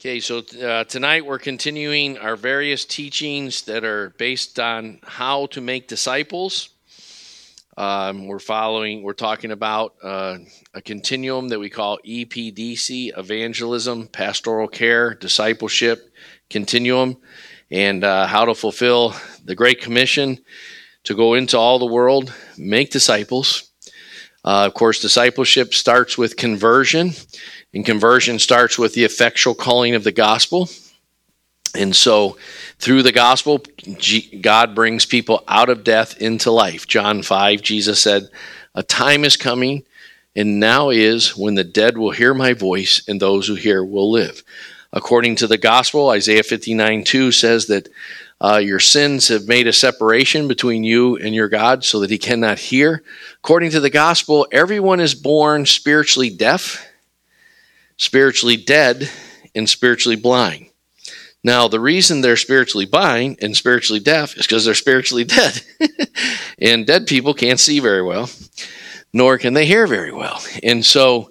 Okay, so uh, tonight we're continuing our various teachings that are based on how to make disciples. Um, we're following, we're talking about uh, a continuum that we call EPDC evangelism, pastoral care, discipleship continuum, and uh, how to fulfill the Great Commission to go into all the world, make disciples. Uh, of course, discipleship starts with conversion and conversion starts with the effectual calling of the gospel. And so, through the gospel, God brings people out of death into life. John 5, Jesus said, A time is coming, and now is when the dead will hear my voice, and those who hear will live. According to the gospel, Isaiah 59 2 says that uh, your sins have made a separation between you and your God so that he cannot hear. According to the gospel, everyone is born spiritually deaf spiritually dead and spiritually blind. Now, the reason they're spiritually blind and spiritually deaf is because they're spiritually dead. and dead people can't see very well, nor can they hear very well. And so,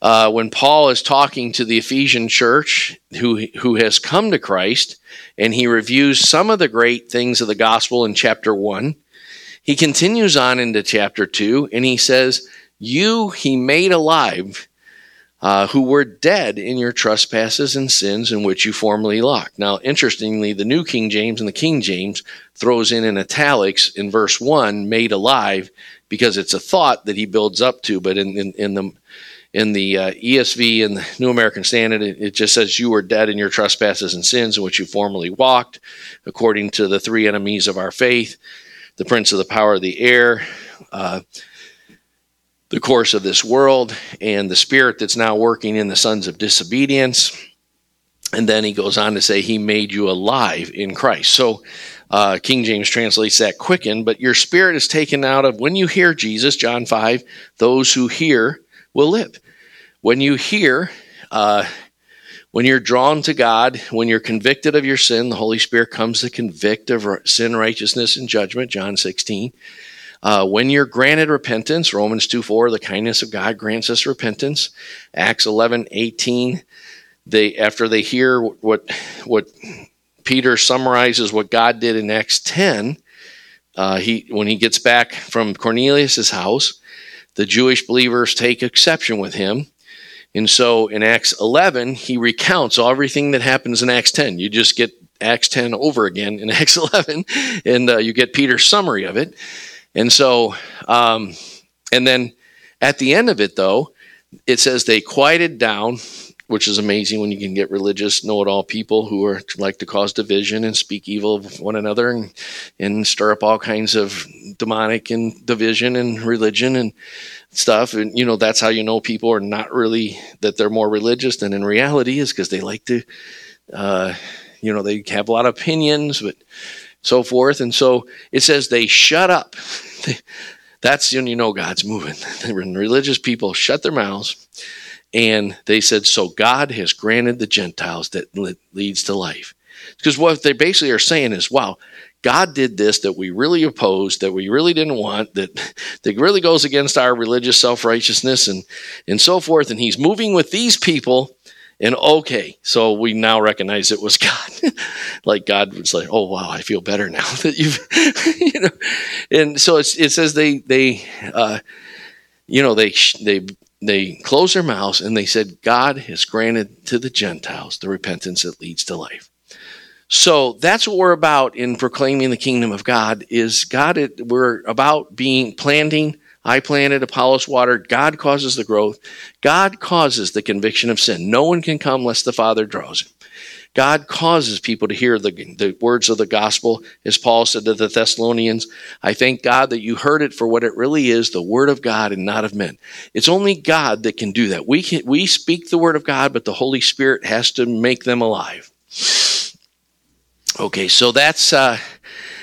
uh, when Paul is talking to the Ephesian church who, who has come to Christ, and he reviews some of the great things of the gospel in chapter 1, he continues on into chapter 2, and he says, You he made alive uh, who were dead in your trespasses and sins in which you formerly walked. Now, interestingly, the New King James and the King James throws in in italics in verse 1, made alive, because it's a thought that he builds up to, but in, in, in the in the uh, ESV and the New American Standard, it, it, just says you were dead in your trespasses and sins in which you formerly walked, according to the three enemies of our faith, the prince of the power of the air, uh, the course of this world and the spirit that's now working in the sons of disobedience. And then he goes on to say, He made you alive in Christ. So uh, King James translates that quicken, but your spirit is taken out of when you hear Jesus, John 5, those who hear will live. When you hear, uh, when you're drawn to God, when you're convicted of your sin, the Holy Spirit comes to convict of sin, righteousness, and judgment, John 16. Uh, when you're granted repentance, Romans 2 4, the kindness of God grants us repentance. Acts 11 18, they, after they hear what, what Peter summarizes what God did in Acts 10, uh, he, when he gets back from Cornelius' house, the Jewish believers take exception with him. And so in Acts 11, he recounts everything that happens in Acts 10. You just get Acts 10 over again in Acts 11, and uh, you get Peter's summary of it. And so, um, and then at the end of it, though, it says they quieted down, which is amazing when you can get religious, know it all people who are like to cause division and speak evil of one another and, and stir up all kinds of demonic and division and religion and stuff. And, you know, that's how you know people are not really, that they're more religious than in reality is because they like to, uh, you know, they have a lot of opinions, but so forth. And so it says they shut up. That's when you know God's moving. When religious people shut their mouths and they said, So God has granted the Gentiles that leads to life. Because what they basically are saying is, wow, God did this that we really opposed, that we really didn't want, that, that really goes against our religious self righteousness and, and so forth. And He's moving with these people and okay, so we now recognize it was God. like God was like, oh wow, I feel better now that you've, you know. And so it says they they, uh, you know, they they they closed their mouths and they said, God has granted to the Gentiles the repentance that leads to life. So that's what we're about in proclaiming the kingdom of God. Is God? It, we're about being planting I planted, Apollos watered. God causes the growth. God causes the conviction of sin. No one can come unless the Father draws him. God causes people to hear the, the words of the gospel. As Paul said to the Thessalonians, I thank God that you heard it for what it really is, the word of God and not of men. It's only God that can do that. We can, we speak the word of God, but the Holy Spirit has to make them alive. Okay, so that's, uh,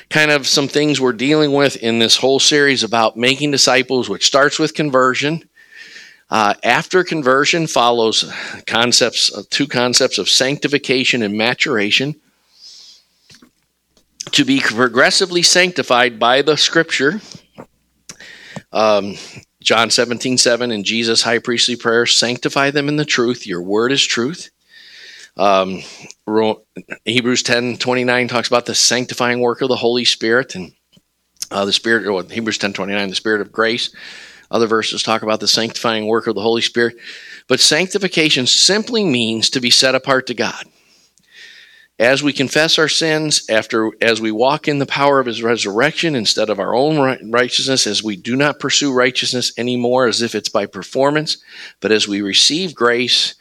kind of some things we're dealing with in this whole series about making disciples, which starts with conversion. Uh, after conversion follows concepts, uh, two concepts of sanctification and maturation. To be progressively sanctified by the Scripture, um, John 17, 7 and Jesus' high priestly prayer, sanctify them in the truth. Your word is truth. Um, Hebrews 10 29 talks about the sanctifying work of the Holy Spirit and uh, the Spirit, or Hebrews 10 29, the Spirit of grace. Other verses talk about the sanctifying work of the Holy Spirit. But sanctification simply means to be set apart to God. As we confess our sins, after as we walk in the power of his resurrection instead of our own righteousness, as we do not pursue righteousness anymore as if it's by performance, but as we receive grace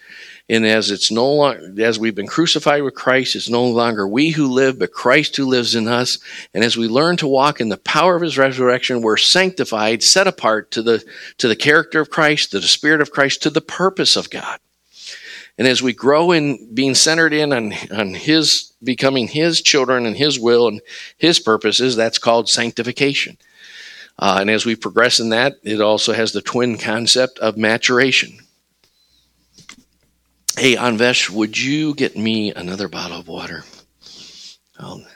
and as it's no longer, as we've been crucified with Christ, it's no longer we who live, but Christ who lives in us. And as we learn to walk in the power of his resurrection, we're sanctified, set apart to the, to the character of Christ, to the spirit of Christ, to the purpose of God. And as we grow in being centered in on, on his, becoming his children and his will and his purposes, that's called sanctification. Uh, and as we progress in that, it also has the twin concept of maturation. Hey, Anvesh, would you get me another bottle of water? Um,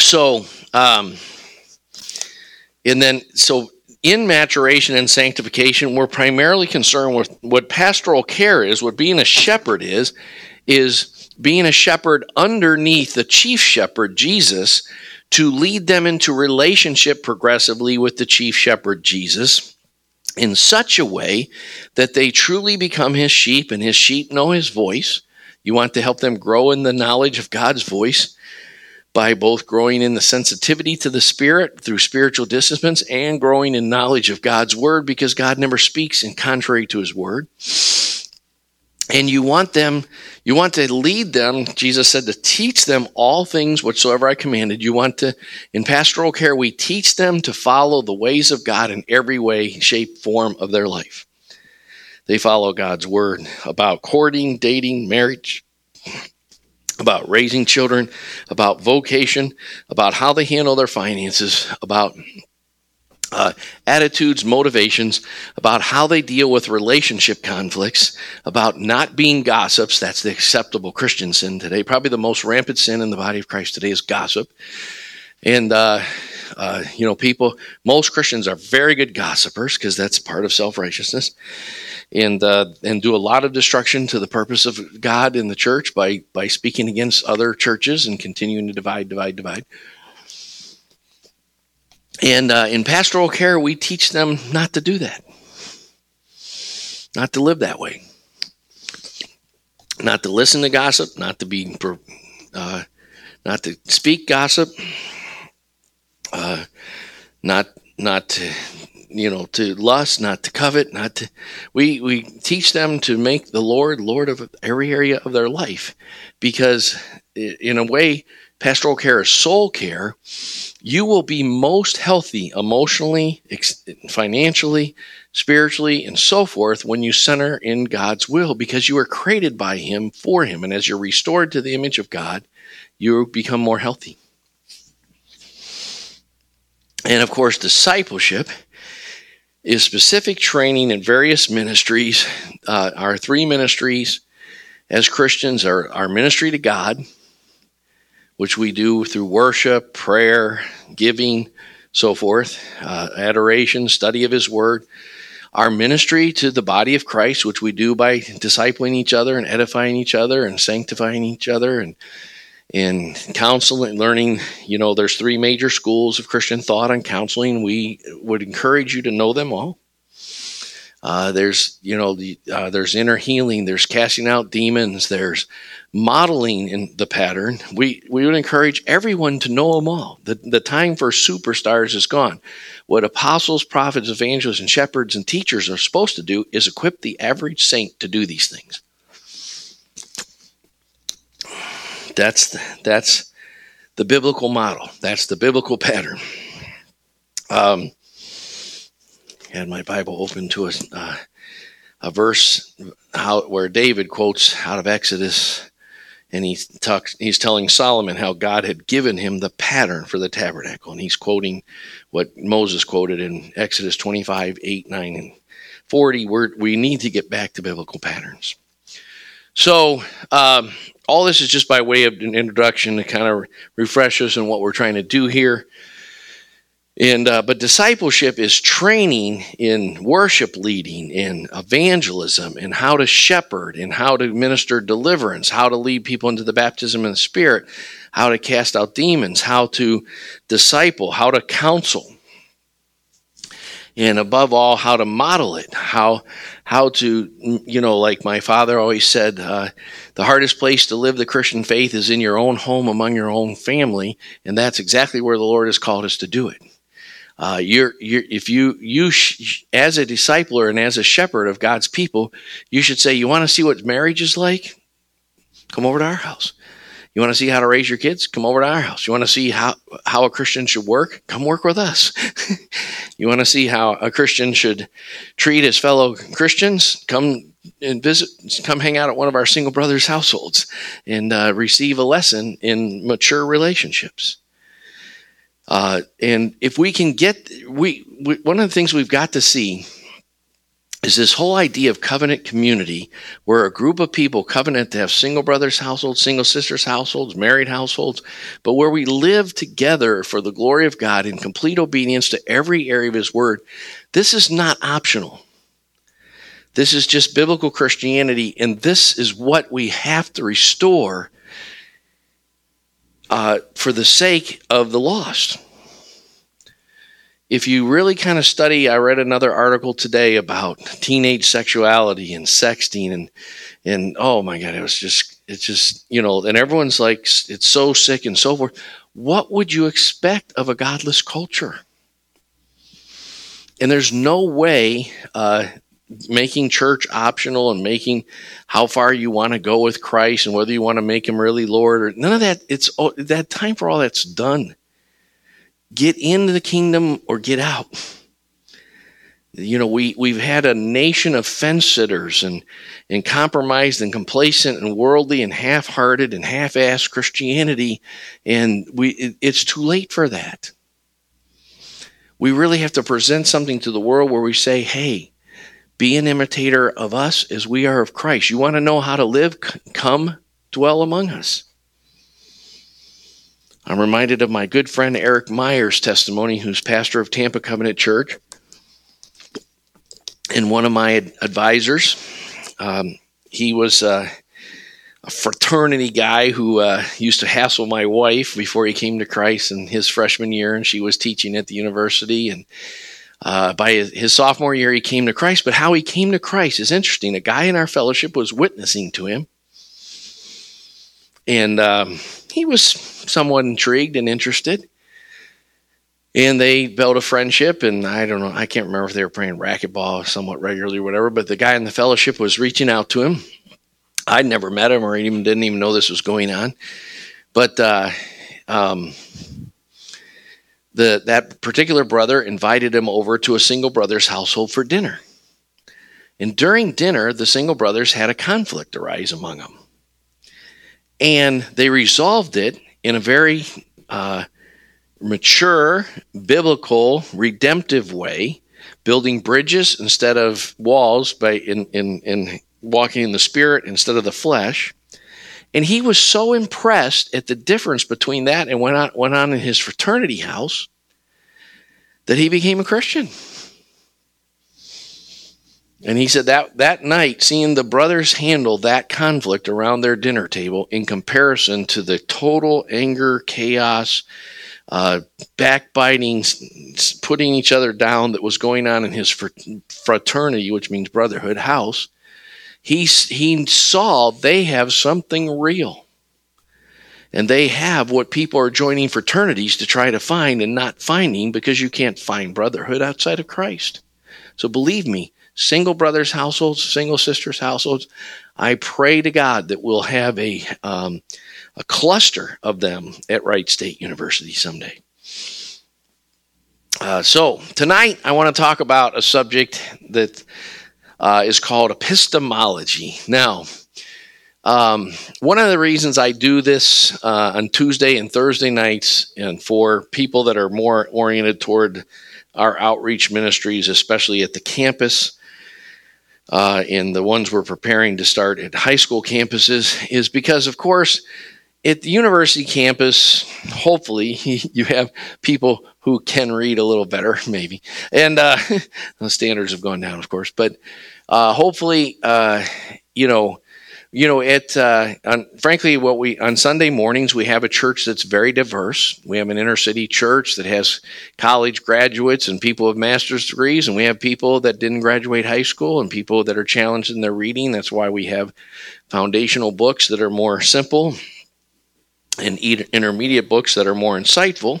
so, um, and then, so in maturation and sanctification, we're primarily concerned with what pastoral care is, what being a shepherd is, is being a shepherd underneath the chief shepherd, Jesus, to lead them into relationship progressively with the chief shepherd, Jesus in such a way that they truly become his sheep and his sheep know his voice. You want to help them grow in the knowledge of God's voice by both growing in the sensitivity to the Spirit through spiritual disciplines and growing in knowledge of God's Word because God never speaks in contrary to His Word and you want them you want to lead them jesus said to teach them all things whatsoever i commanded. You want to in pastoral care we teach them to follow the ways of god in every way shape form of their life. They follow god's word about courting dating marriage about raising children about vocation about how they handle their finances about uh, attitudes, motivations, about how they deal with relationship conflicts, about not being gossips. That's the acceptable Christian sin today. Probably the most rampant sin in the body of Christ today is gossip. And, uh, uh, you know, people, most Christians are very good gossipers because that's part of self righteousness, and uh, and do a lot of destruction to the purpose of God in the church by by speaking against other churches and continuing to divide, divide, divide. And uh, in pastoral care, we teach them not to do that, not to live that way, not to listen to gossip, not to be, uh, not to speak gossip, uh, not not to you know to lust, not to covet, not to. We we teach them to make the Lord Lord of every area of their life, because in a way, pastoral care is soul care you will be most healthy emotionally, financially, spiritually, and so forth when you center in God's will because you are created by Him for Him. And as you're restored to the image of God, you become more healthy. And of course, discipleship is specific training in various ministries. Uh, our three ministries as Christians are our ministry to God which we do through worship, prayer, giving, so forth, uh, adoration, study of His Word. Our ministry to the body of Christ, which we do by discipling each other and edifying each other and sanctifying each other and in counseling, learning, you know, there's three major schools of Christian thought on counseling. We would encourage you to know them all. Uh, there's, you know, the, uh, there's inner healing. There's casting out demons. There's modeling in the pattern, we, we would encourage everyone to know them all. The, the time for superstars is gone. What apostles, prophets, evangelists, and shepherds and teachers are supposed to do is equip the average saint to do these things. That's the, that's the biblical model. That's the biblical pattern. Um, had my Bible open to a, uh, a verse how, where David quotes out of Exodus and he talks he's telling Solomon how God had given him the pattern for the tabernacle and he's quoting what Moses quoted in Exodus 25 8 9 and 40 we we need to get back to biblical patterns. So um, all this is just by way of an introduction to kind of refresh us on what we're trying to do here And uh, but discipleship is training in worship leading, in evangelism, and how to shepherd, and how to minister deliverance, how to lead people into the baptism of the Spirit, how to cast out demons, how to disciple, how to counsel, and above all, how to model it, how how to you know, like my father always said, uh, the hardest place to live the Christian faith is in your own home among your own family, and that's exactly where the Lord has called us to do it. Uh, you're, you're, if you, you sh- as a discipler and as a shepherd of God's people, you should say, you want to see what marriage is like? Come over to our house. You want to see how to raise your kids? Come over to our house. You want to see how, how a Christian should work? Come work with us. you want to see how a Christian should treat his fellow Christians? Come and visit, come hang out at one of our single brothers' households and uh, receive a lesson in mature relationships. Uh, and if we can get, we, we, one of the things we've got to see is this whole idea of covenant community where a group of people covenant to have single brothers households single sisters households married households but where we live together for the glory of god in complete obedience to every area of his word this is not optional. This is just biblical christianity and this is what we have to restore uh, for the sake of the lost. If you really kind of study, I read another article today about teenage sexuality and sexting, and and oh my god, it was just it's just you know, and everyone's like it's so sick and so forth. What would you expect of a godless culture? And there's no way uh, making church optional and making how far you want to go with Christ and whether you want to make him really Lord or none of that. It's oh, that time for all that's done. Get into the kingdom or get out. You know, we, we've had a nation of fence sitters and, and compromised and complacent and worldly and half hearted and half assed Christianity. And we, it, it's too late for that. We really have to present something to the world where we say, hey, be an imitator of us as we are of Christ. You want to know how to live? Come dwell among us. I'm reminded of my good friend Eric Myers' testimony, who's pastor of Tampa Covenant Church. And one of my advisors, um, he was uh, a fraternity guy who uh, used to hassle my wife before he came to Christ in his freshman year, and she was teaching at the university. And uh, by his, his, sophomore year, he came to Christ. But how he came to Christ is interesting. A guy in our fellowship was witnessing to him, and um, he was somewhat intrigued and interested. And they built a friendship, and I don't know, I can't remember if they were playing racquetball somewhat regularly or whatever, but the guy in the fellowship was reaching out to him. I'd never met him or even didn't even know this was going on. But uh, um, the, that particular brother invited him over to a single brother's household for dinner. And during dinner, the single brothers had a conflict arise among them. And they resolved it in a very uh, mature, biblical, redemptive way, building bridges instead of walls by in, in, in walking in the spirit instead of the flesh. And he was so impressed at the difference between that and on, went on in his fraternity house that he became a Christian. And he said that that night, seeing the brothers handle that conflict around their dinner table in comparison to the total anger, chaos, uh, backbiting, putting each other down that was going on in his fraternity, which means brotherhood house, he, he saw they have something real. And they have what people are joining fraternities to try to find and not finding because you can't find brotherhood outside of Christ. So believe me, single brothers' households, single sisters' households, I pray to God that we'll have a, um, a cluster of them at Wright State University someday. Uh, so tonight I want to talk about a subject that uh, is called epistemology. Now, um, one of the reasons I do this uh, on Tuesday and Thursday nights, and for people that are more oriented toward our outreach ministries, especially at the campus, uh, and the ones we're preparing to start at high school campuses, is because, of course, at the university campus, hopefully, you have people who can read a little better, maybe. And uh, the standards have gone down, of course. But uh, hopefully, uh, you know, you know, it. Uh, on, frankly, what we on Sunday mornings we have a church that's very diverse. We have an inner city church that has college graduates and people with master's degrees, and we have people that didn't graduate high school and people that are challenged in their reading. That's why we have foundational books that are more simple and intermediate books that are more insightful,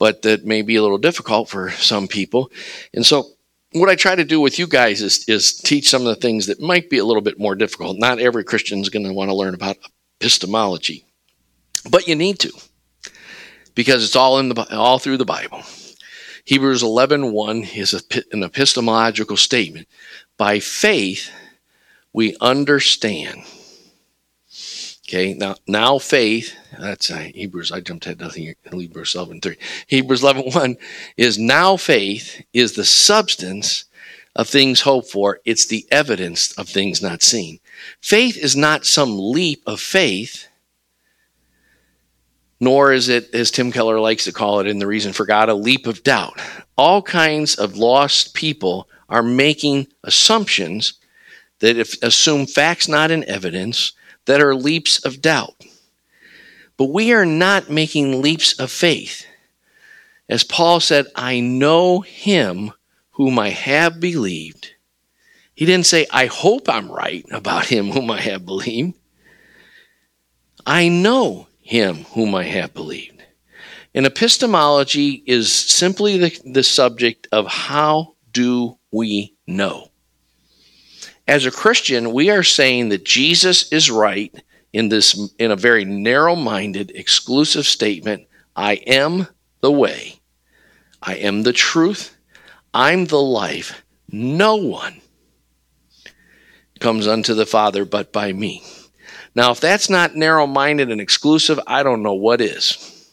but that may be a little difficult for some people. And so what I try to do with you guys is, is teach some of the things that might be a little bit more difficult. Not every Christian is going to want to learn about epistemology, but you need to because it's all in the all through the Bible. Hebrews 11:1 is an epistemological statement. By faith, we understand. Okay, now now faith, that's uh, Hebrews, I jumped ahead, nothing Hebrews 11 3. Hebrews 11 1 is now faith is the substance of things hoped for, it's the evidence of things not seen. Faith is not some leap of faith, nor is it, as Tim Keller likes to call it in The Reason for God, a leap of doubt. All kinds of lost people are making assumptions that if, assume facts not in evidence that are leaps of doubt. But we are not making leaps of faith. As Paul said, I know him whom I have believed. He didn't say, I hope I'm right about him whom I have believed. I know him whom I have believed. And epistemology is simply the, the subject of how do we know? As a Christian, we are saying that Jesus is right in this in a very narrow-minded, exclusive statement. I am the way. I am the truth. I'm the life. No one comes unto the Father but by me. Now, if that's not narrow minded and exclusive, I don't know what is.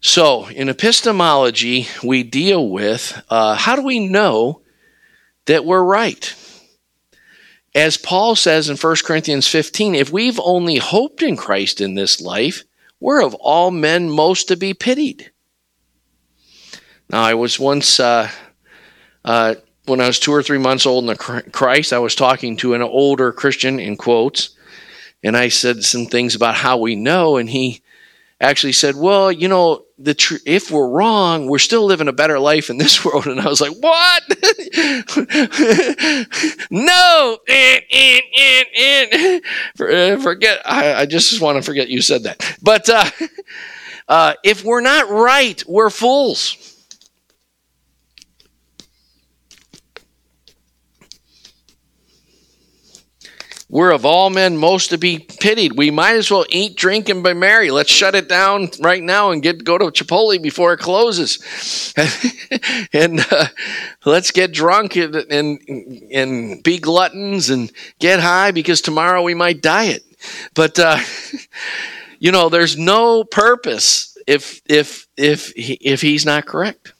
So, in epistemology, we deal with uh, how do we know that we're right. As Paul says in 1 Corinthians 15, if we've only hoped in Christ in this life, we're of all men most to be pitied. Now, I was once, uh, uh, when I was two or three months old in Christ, I was talking to an older Christian, in quotes, and I said some things about how we know, and he actually said, "Well, you know, the tr- if we're wrong, we're still living a better life in this world." And I was like, "What? no, in, in, in. forget. I, I, just want to forget you said that. But uh, uh, if we're not right, we're fools." We're of all men most to be pitied. We might as well eat, drink, and be merry. Let's shut it down right now and get go to Chipotle before it closes, and uh, let's get drunk and, and and be gluttons and get high because tomorrow we might diet. But uh, you know, there's no purpose if if if if he's not correct.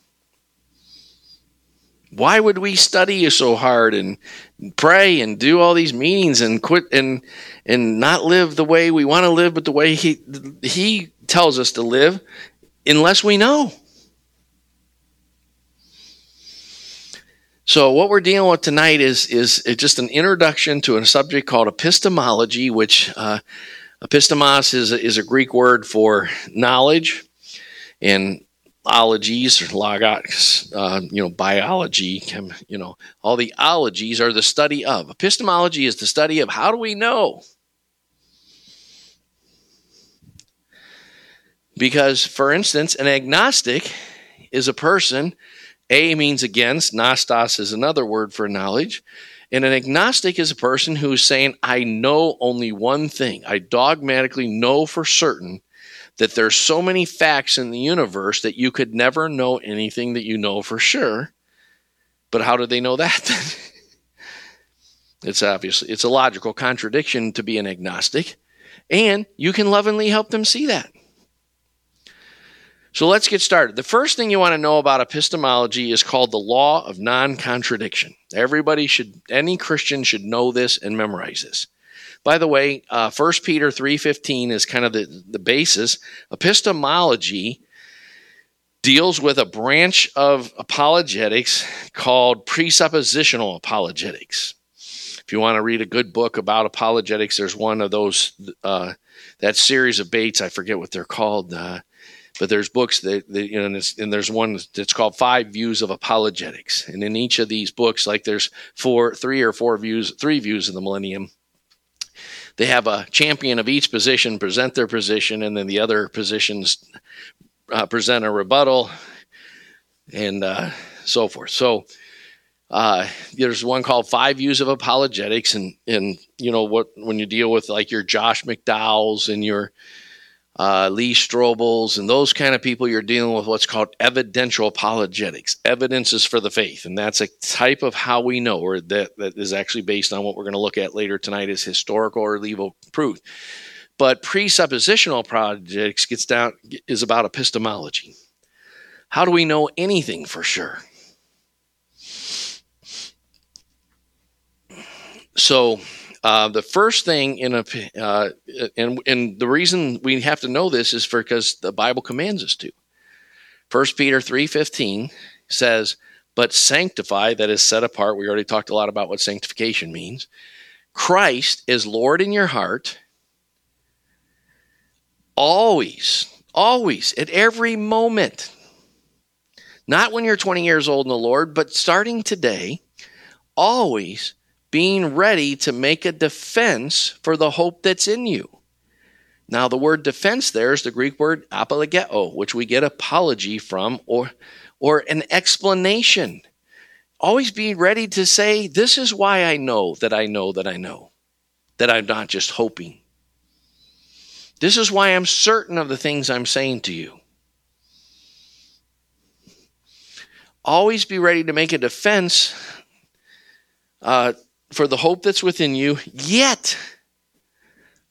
Why would we study you so hard and pray and do all these meetings and quit and and not live the way we want to live, but the way he he tells us to live, unless we know. So what we're dealing with tonight is is just an introduction to a subject called epistemology, which uh, epistemos is is a Greek word for knowledge, and ologies or logos, uh, you know, biology, you know, all the ologies are the study of. Epistemology is the study of how do we know? Because, for instance, an agnostic is a person, A means against, nostos is another word for knowledge. And an agnostic is a person who is saying, I know only one thing. I dogmatically know for certain that there's so many facts in the universe that you could never know anything that you know for sure. But how do they know that? it's obviously it's a logical contradiction to be an agnostic, and you can lovingly help them see that. So let's get started. The first thing you want to know about epistemology is called the law of non contradiction. Everybody should, any Christian should know this and memorize this. By the way, uh, 1 Peter 3.15 is kind of the, the basis. Epistemology deals with a branch of apologetics called presuppositional apologetics. If you want to read a good book about apologetics, there's one of those uh, that series of Bates. I forget what they're called, uh, but there's books that, that you know, and, and, there's one that's called Five Views of Apologetics. And in each of these books, like there's four, three or four views, three views of the millennium. They have a champion of each position present their position, and then the other positions uh, present a rebuttal, and uh, so forth. So uh, there's one called Five Views of Apologetics, and and you know what when you deal with like your Josh McDowells and your uh, Lee Strobels and those kind of people, you're dealing with what's called evidential apologetics. Evidence is for the faith, and that's a type of how we know, or that, that is actually based on what we're going to look at later tonight is historical or legal proof. But presuppositional apologetics gets down is about epistemology. How do we know anything for sure? So uh, the first thing in a uh, and and the reason we have to know this is because the Bible commands us to. First Peter three fifteen says, "But sanctify that is set apart." We already talked a lot about what sanctification means. Christ is Lord in your heart. Always, always, at every moment. Not when you're 20 years old in the Lord, but starting today, always being ready to make a defense for the hope that's in you. Now, the word defense there is the Greek word apologeo, which we get apology from, or, or an explanation. Always be ready to say, This is why I know that I know that I know, that I'm not just hoping. This is why I'm certain of the things I'm saying to you. Always be ready to make a defense uh, for the hope that's within you, yet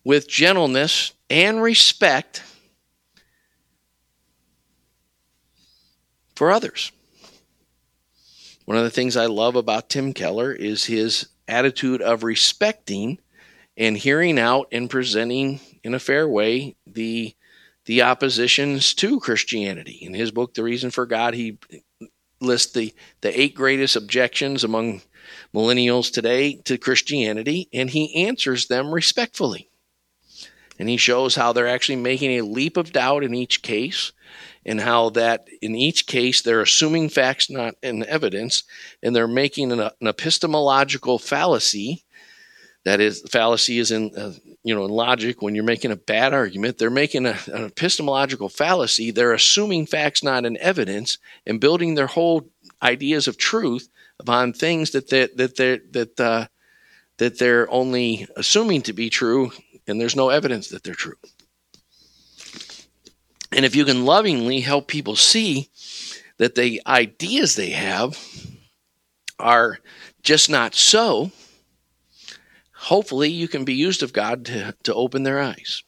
with gentleness and respect for others. One of the things I love about Tim Keller is his attitude of respecting and hearing out and presenting in a fair way the the oppositions to Christianity. In his book, The Reason for God, he lists the, the eight greatest objections among millennials today to Christianity, and he answers them respectfully. And he shows how they're actually making a leap of doubt in each case, and how that in each case they're assuming facts, not in evidence, and they're making an, an epistemological fallacy. That is, fallacy is in uh, you know in logic. When you're making a bad argument, they're making a, an epistemological fallacy. They're assuming facts, not in evidence, and building their whole ideas of truth upon things that that that they that uh, that they're only assuming to be true, and there's no evidence that they're true. And if you can lovingly help people see that the ideas they have are just not so, hopefully you can be used of God to, to open their eyes.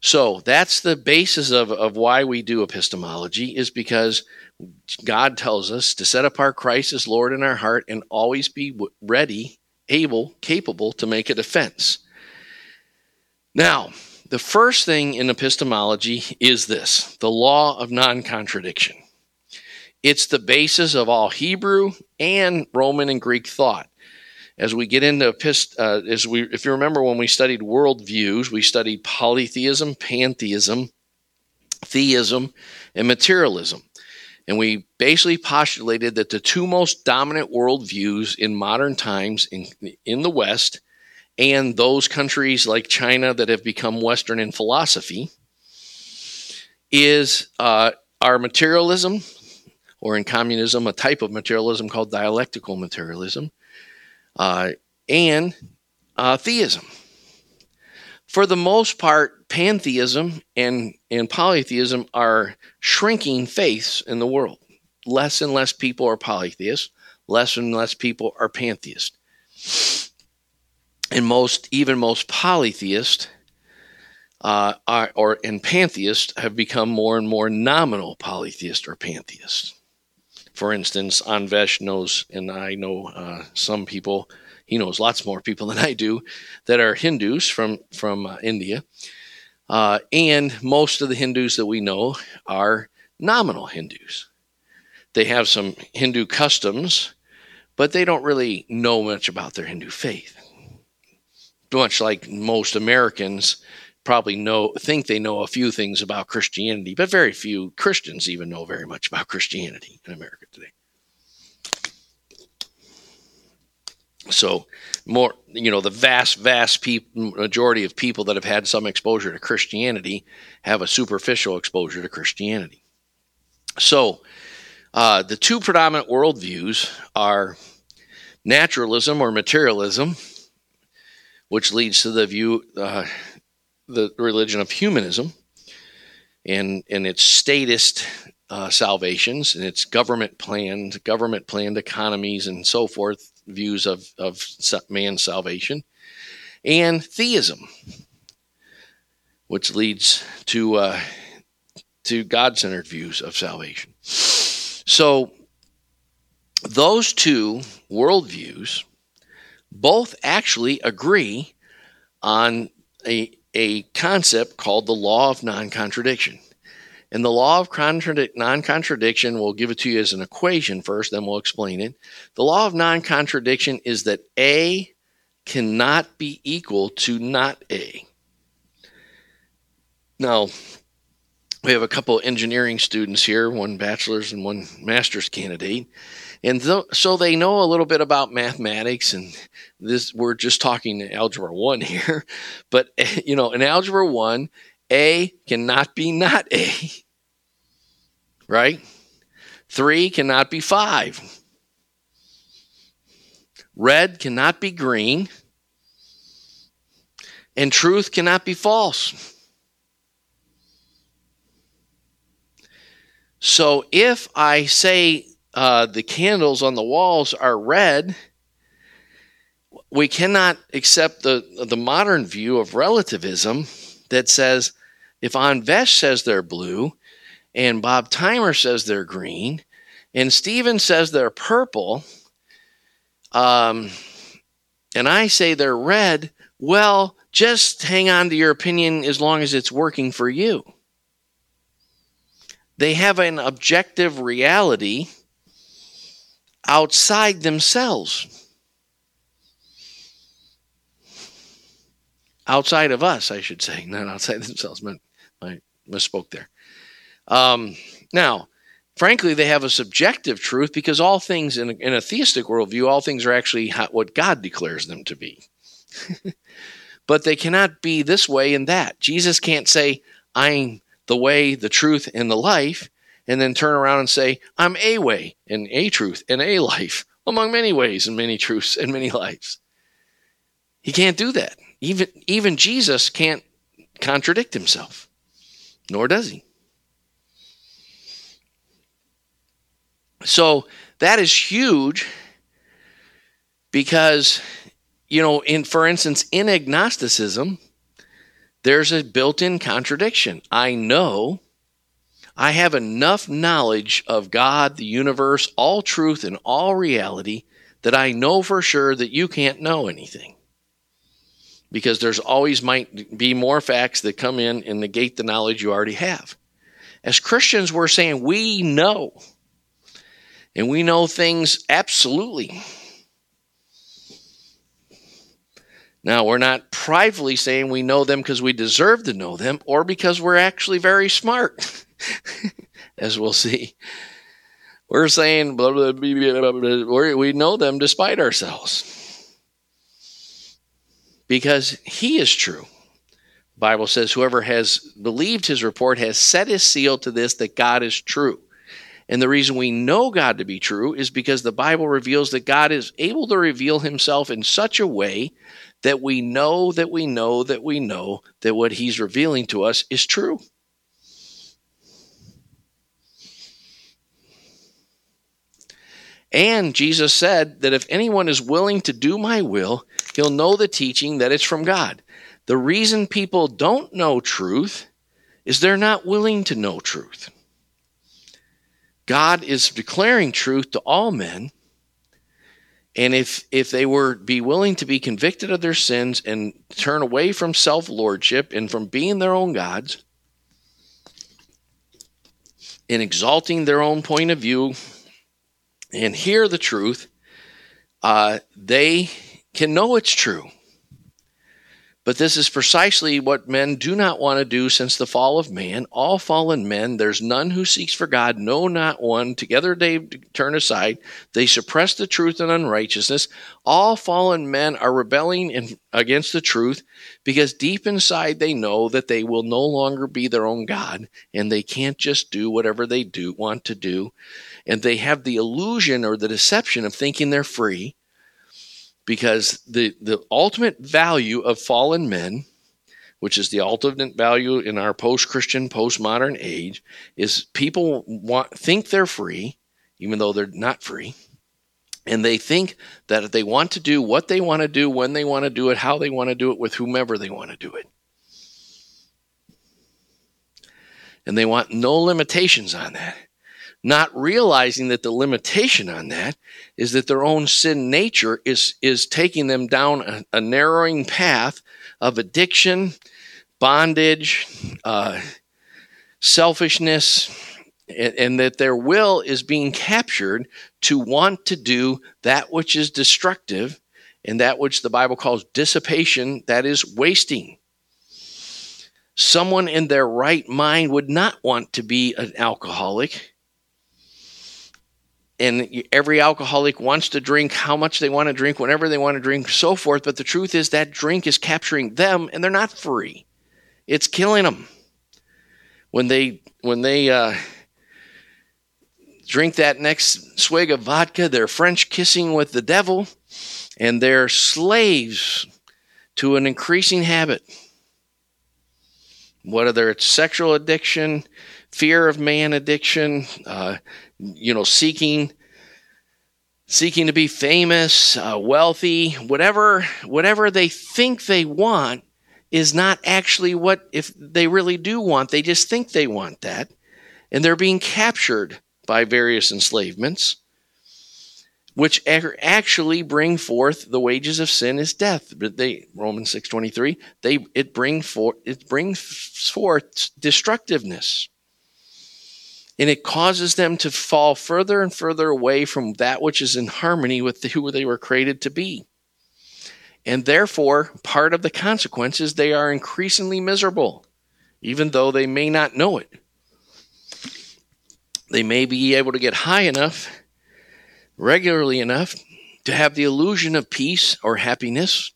So that's the basis of, of why we do epistemology, is because God tells us to set apart Christ as Lord in our heart and always be ready, able, capable to make a defense. Now, the first thing in epistemology is this the law of non contradiction. It's the basis of all Hebrew and Roman and Greek thought. As we get into epist- uh, as we, if you remember when we studied worldviews, we studied polytheism, pantheism, theism, and materialism. And we basically postulated that the two most dominant worldviews in modern times in, in the West and those countries like China that have become Western in philosophy is uh, our materialism, or in communism, a type of materialism called dialectical materialism, uh, and uh, theism. For the most part, pantheism and, and polytheism are shrinking faiths in the world. Less and less people are polytheists, less and less people are pantheists. And most, even most polytheists uh, are, or and pantheists have become more and more nominal polytheists or pantheists. For instance, Anvesh knows, and I know uh, some people. He knows lots more people than I do that are Hindus from from uh, India, uh, and most of the Hindus that we know are nominal Hindus. They have some Hindu customs, but they don't really know much about their Hindu faith. Much like most Americans probably know think they know a few things about Christianity, but very few Christians even know very much about Christianity in America today. So, more you know, the vast, vast pe- majority of people that have had some exposure to Christianity have a superficial exposure to Christianity. So, uh, the two predominant worldviews are naturalism or materialism, which leads to the view, uh, the religion of humanism, and and its statist uh, salvations and its government planned, government planned economies and so forth views of of man's salvation, and theism, which leads to uh, to God centered views of salvation. So, those two worldviews both actually agree on a, a concept called the law of non contradiction. And the law of non contradiction, we'll give it to you as an equation first, then we'll explain it. The law of non contradiction is that A cannot be equal to not A. Now, we have a couple engineering students here, one bachelor's and one master's candidate. And th- so they know a little bit about mathematics and this we're just talking algebra 1 here. But you know, in algebra 1, A cannot be not A. Right? 3 cannot be 5. Red cannot be green. And truth cannot be false. So if I say uh, the candles on the walls are red, we cannot accept the the modern view of relativism that says if Anvesh says they're blue, and Bob Timer says they're green, and Steven says they're purple, um, and I say they're red, well, just hang on to your opinion as long as it's working for you. They have an objective reality outside themselves. Outside of us, I should say, not outside themselves. I misspoke there. Um, now, frankly, they have a subjective truth because all things in a, in a theistic worldview, all things are actually what God declares them to be. but they cannot be this way and that. Jesus can't say, I'm the way, the truth, and the life, and then turn around and say, I'm a way and a truth and a life, among many ways and many truths and many lives. He can't do that. Even, even Jesus can't contradict himself, nor does he. So that is huge because, you know, in for instance, in agnosticism, there's a built in contradiction. I know I have enough knowledge of God, the universe, all truth, and all reality that I know for sure that you can't know anything. Because there's always might be more facts that come in and negate the knowledge you already have. As Christians, we're saying we know. And we know things absolutely. Now, we're not privately saying we know them because we deserve to know them or because we're actually very smart, as we'll see. We're saying blah, blah, blah, we know them despite ourselves because He is true. Bible says, Whoever has believed His report has set His seal to this that God is true. And the reason we know God to be true is because the Bible reveals that God is able to reveal himself in such a way that we know that we know that we know that what he's revealing to us is true. And Jesus said that if anyone is willing to do my will, he'll know the teaching that it's from God. The reason people don't know truth is they're not willing to know truth. God is declaring truth to all men, and if if they were be willing to be convicted of their sins and turn away from self lordship and from being their own gods, in exalting their own point of view and hear the truth, uh, they can know it's true. But this is precisely what men do not want to do since the fall of man. All fallen men, there's none who seeks for God, no, not one. Together they turn aside. They suppress the truth and unrighteousness. All fallen men are rebelling in, against the truth because deep inside they know that they will no longer be their own God and they can't just do whatever they do want to do. And they have the illusion or the deception of thinking they're free because the, the ultimate value of fallen men, which is the ultimate value in our post-Christian, post-modern age, is people want think they're free, even though they're not free. And they think that they want to do what they want to do, when they want to do it, how they want to do it, with whomever they want to do it. And they want no limitations on that not realizing that the limitation on that is that their own sin nature is is taking them down a, a narrowing path of addiction, bondage, uh, selfishness, and, and that their will is being captured to want to do that which is destructive and that which the Bible calls dissipation, that is wasting. Someone in their right mind would not want to be an alcoholic and every alcoholic wants to drink how much they want to drink, whenever they want to drink, so forth. But the truth is that drink is capturing them, and they're not free. It's killing them when they when they uh, drink that next swig of vodka. They're French kissing with the devil, and they're slaves to an increasing habit. Whether it's sexual addiction, fear of man addiction, uh, you know, seeking seeking to be famous, uh, wealthy, whatever whatever they think they want is not actually what if they really do want. They just think they want that, and they're being captured by various enslavements which actually bring forth the wages of sin is death. But they Romans six twenty three they it bring forth it brings forth destructiveness and it causes them to fall further and further away from that which is in harmony with the, who they were created to be. And therefore, part of the consequence is they are increasingly miserable, even though they may not know it. They may be able to get high enough, regularly enough, to have the illusion of peace or happiness,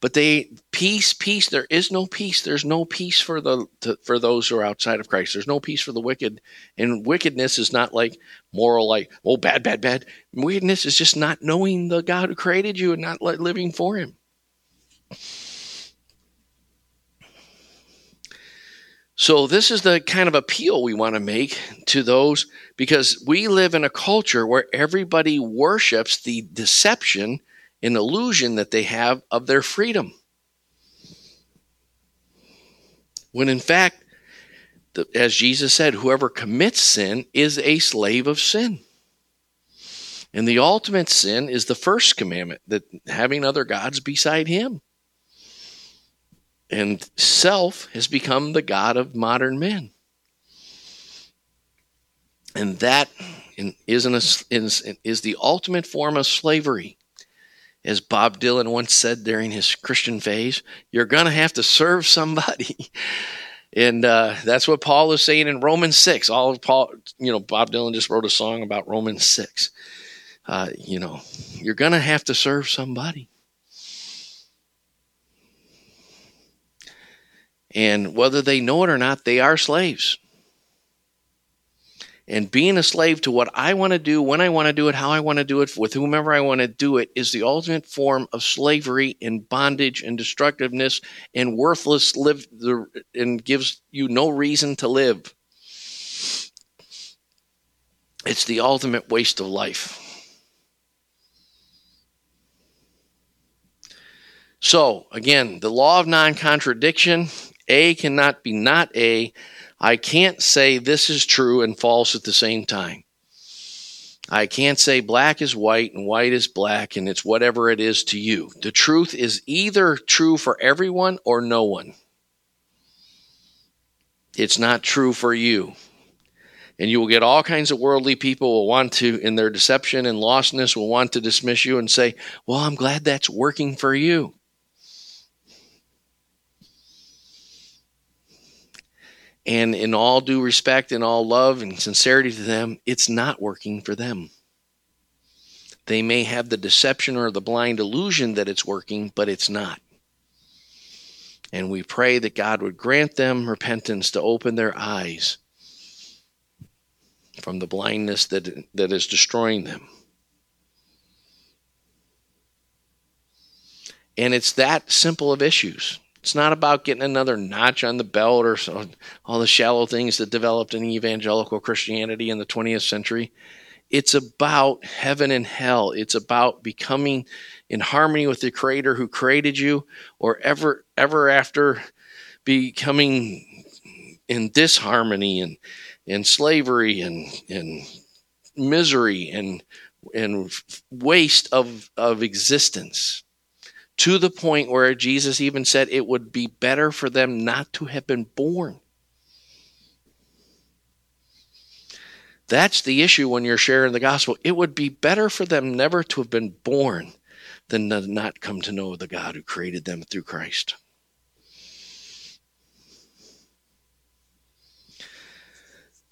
but they peace, peace. There is no peace. There's no peace for the to, for those who are outside of Christ. There's no peace for the wicked, and wickedness is not like moral, like oh bad, bad, bad. Wickedness is just not knowing the God who created you and not living for Him. So, this is the kind of appeal we want to make to those because we live in a culture where everybody worships the deception an illusion that they have of their freedom. When in fact, as Jesus said, whoever commits sin is a slave of sin. And the ultimate sin is the first commandment that having other gods beside him. And self has become the God of modern men. And that is, an, is, is the ultimate form of slavery as Bob Dylan once said during his Christian phase, you're going to have to serve somebody. and uh, that's what Paul is saying in Romans 6. All of Paul, you know, Bob Dylan just wrote a song about Romans 6. Uh, you know, you're going to have to serve somebody. And whether they know it or not, they are slaves. And being a slave to what I want to do, when I want to do it, how I want to do it, with whomever I want to do it, is the ultimate form of slavery and bondage and destructiveness and worthless live and gives you no reason to live. It's the ultimate waste of life. So, again, the law of non contradiction A cannot be not A I can't say this is true and false at the same time. I can't say black is white and white is black and it's whatever it is to you. The truth is either true for everyone or no one. It's not true for you. And you will get all kinds of worldly people will want to, in their deception and lostness, will want to dismiss you and say, Well, I'm glad that's working for you. And in all due respect and all love and sincerity to them, it's not working for them. They may have the deception or the blind illusion that it's working, but it's not. And we pray that God would grant them repentance to open their eyes from the blindness that, that is destroying them. And it's that simple of issues. It's not about getting another notch on the belt or so, all the shallow things that developed in evangelical Christianity in the 20th century. It's about heaven and hell. It's about becoming in harmony with the creator who created you or ever ever after becoming in disharmony and and slavery and and misery and and waste of of existence to the point where Jesus even said it would be better for them not to have been born. That's the issue when you're sharing the gospel. It would be better for them never to have been born than to not come to know the God who created them through Christ.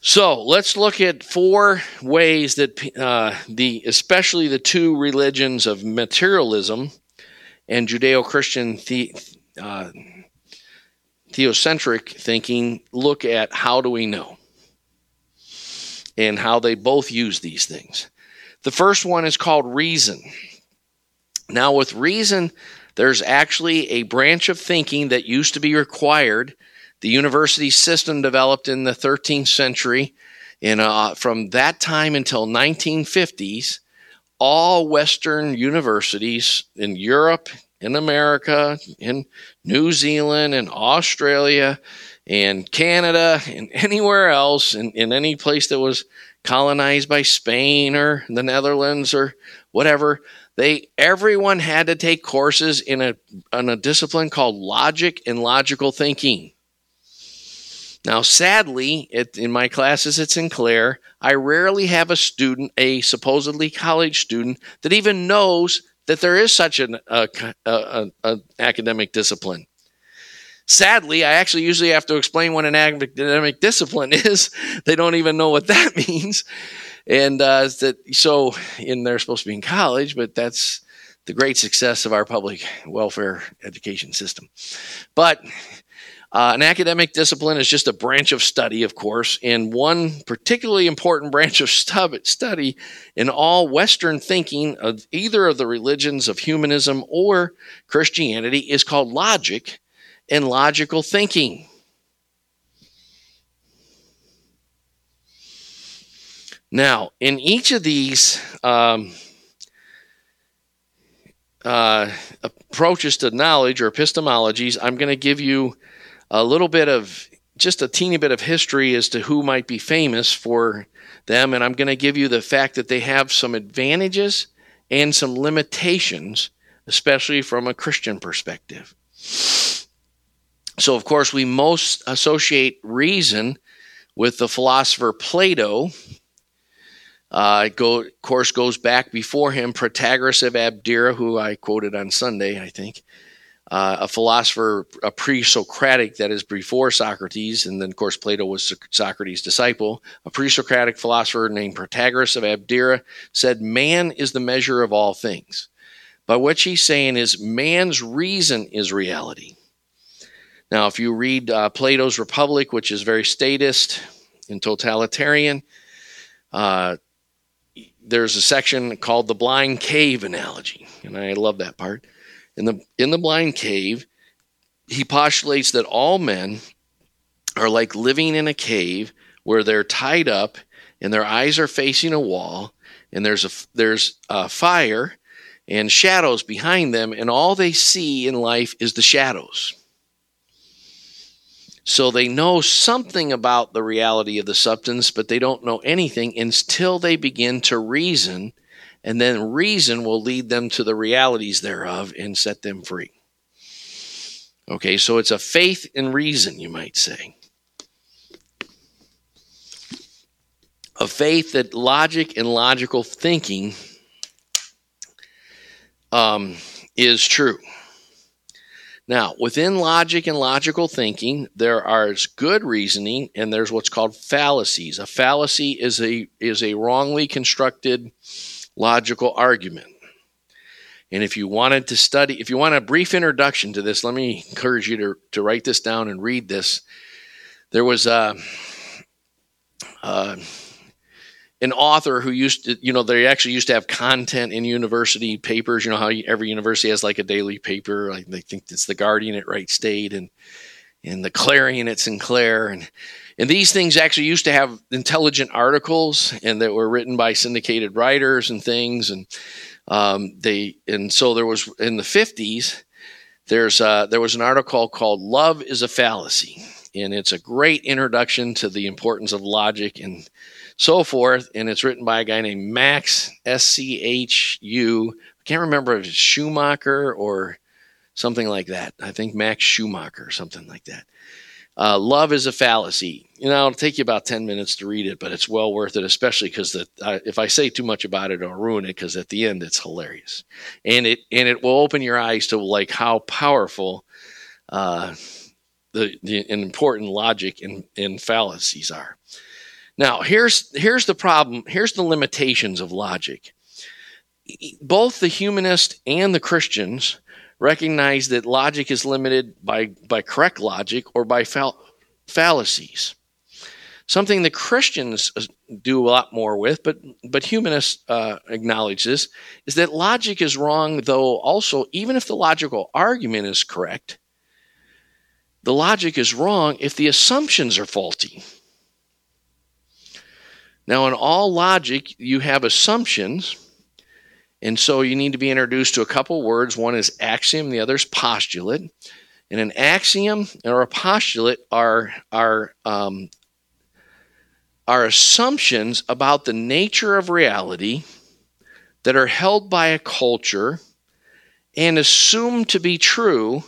So let's look at four ways that uh, the, especially the two religions of materialism and Judeo-Christian the, uh, theocentric thinking look at how do we know and how they both use these things. The first one is called reason. Now, with reason, there's actually a branch of thinking that used to be required. The university system developed in the 13th century, and uh, from that time until 1950s, all Western universities in Europe, in America, in New Zealand, in Australia, and Canada, and anywhere else, in, in any place that was colonized by Spain or the Netherlands or whatever, they everyone had to take courses in a in a discipline called logic and logical thinking. Now, sadly, it, in my classes at Sinclair, I rarely have a student, a supposedly college student, that even knows that there is such an a, a, a academic discipline. Sadly, I actually usually have to explain what an academic discipline is. They don't even know what that means, and uh, that so, and they're supposed to be in college, but that's the great success of our public welfare education system. But uh, an academic discipline is just a branch of study, of course, and one particularly important branch of study in all Western thinking of either of the religions of humanism or Christianity is called logic and logical thinking. Now, in each of these um, uh, approaches to knowledge or epistemologies, I'm going to give you a little bit of just a teeny bit of history as to who might be famous for them, and I'm going to give you the fact that they have some advantages and some limitations, especially from a Christian perspective. So, of course, we most associate reason with the philosopher Plato. Uh, go, of course, goes back before him, Protagoras of Abdera, who I quoted on Sunday, I think uh, a philosopher, a pre Socratic, that is before Socrates, and then, of course, Plato was Socrates' disciple. A pre Socratic philosopher named Protagoras of Abdera said, Man is the measure of all things. But what she's saying is, man's reason is reality. Now, if you read uh, Plato's Republic, which is very statist and totalitarian, uh, there's a section called the blind cave analogy, and I love that part in the in the blind cave, he postulates that all men are like living in a cave where they're tied up and their eyes are facing a wall and there's a there's a fire and shadows behind them and all they see in life is the shadows. So they know something about the reality of the substance, but they don't know anything until they begin to reason and then reason will lead them to the realities thereof and set them free. Okay, so it's a faith in reason, you might say. a faith that logic and logical thinking um, is true. Now, within logic and logical thinking, there are good reasoning and there's what's called fallacies. A fallacy is a is a wrongly constructed logical argument. And if you wanted to study, if you want a brief introduction to this, let me encourage you to, to write this down and read this. There was a, an author who used to, you know, they actually used to have content in university papers. You know how every university has like a daily paper. Like they think it's the Guardian at Wright State and and the Clarion at Sinclair and and these things actually used to have intelligent articles and that were written by syndicated writers and things. And um, they and so there was in the 50s there's uh, there was an article called love is a fallacy. And it's a great introduction to the importance of logic and so forth. And it's written by a guy named max s-c-h-u i can't remember if it's schumacher or something like that. I think max schumacher or something like that uh, love is a fallacy. You know, it'll take you about 10 minutes to read it, but it's well worth it, especially because uh, if I say too much about it, I'll ruin it because at the end it's hilarious. And it, and it will open your eyes to like how powerful uh, the, the important logic and, and fallacies are. Now, here's, here's the problem. Here's the limitations of logic. Both the humanist and the Christians recognize that logic is limited by, by correct logic or by fall, fallacies. Something the Christians uh, do a lot more with, but, but humanists uh, acknowledge this, is that logic is wrong, though also, even if the logical argument is correct, the logic is wrong if the assumptions are faulty. Now, in all logic, you have assumptions and so you need to be introduced to a couple words. One is axiom, the other is postulate. And an axiom or a postulate are, are, um, are assumptions about the nature of reality that are held by a culture and assumed to be true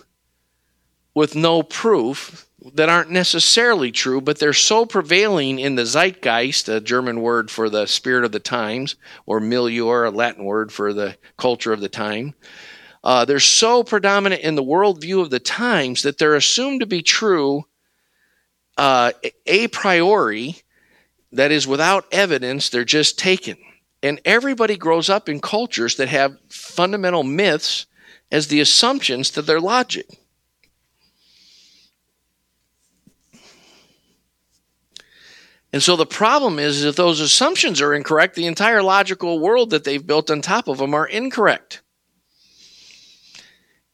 with no proof that aren't necessarily true, but they're so prevailing in the zeitgeist, a German word for the spirit of the times, or milieu, a Latin word for the culture of the time. Uh, they're so predominant in the worldview of the times that they're assumed to be true uh, a priori, that is, without evidence, they're just taken. And everybody grows up in cultures that have fundamental myths as the assumptions to their logic. And so the problem is, is if those assumptions are incorrect, the entire logical world that they've built on top of them are incorrect.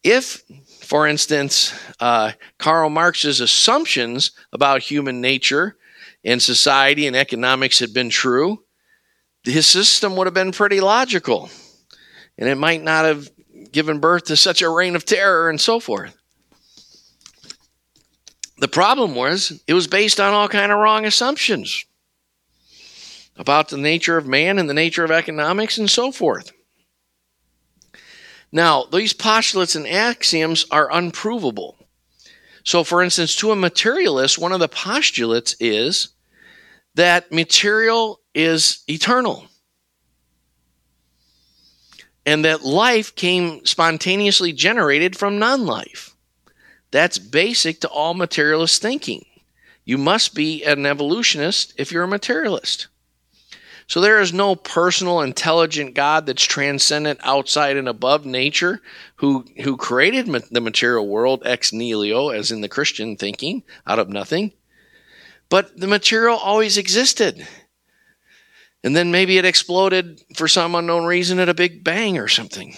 If, for instance, uh, Karl Marx's assumptions about human nature and society and economics had been true, his system would have been pretty logical. And it might not have given birth to such a reign of terror and so forth. The problem was it was based on all kind of wrong assumptions about the nature of man and the nature of economics and so forth. Now, these postulates and axioms are unprovable. So, for instance, to a materialist, one of the postulates is that material is eternal and that life came spontaneously generated from non life. That's basic to all materialist thinking. You must be an evolutionist if you're a materialist. So there is no personal, intelligent God that's transcendent, outside, and above nature who, who created ma- the material world ex nihilo, as in the Christian thinking, out of nothing. But the material always existed. And then maybe it exploded for some unknown reason at a big bang or something.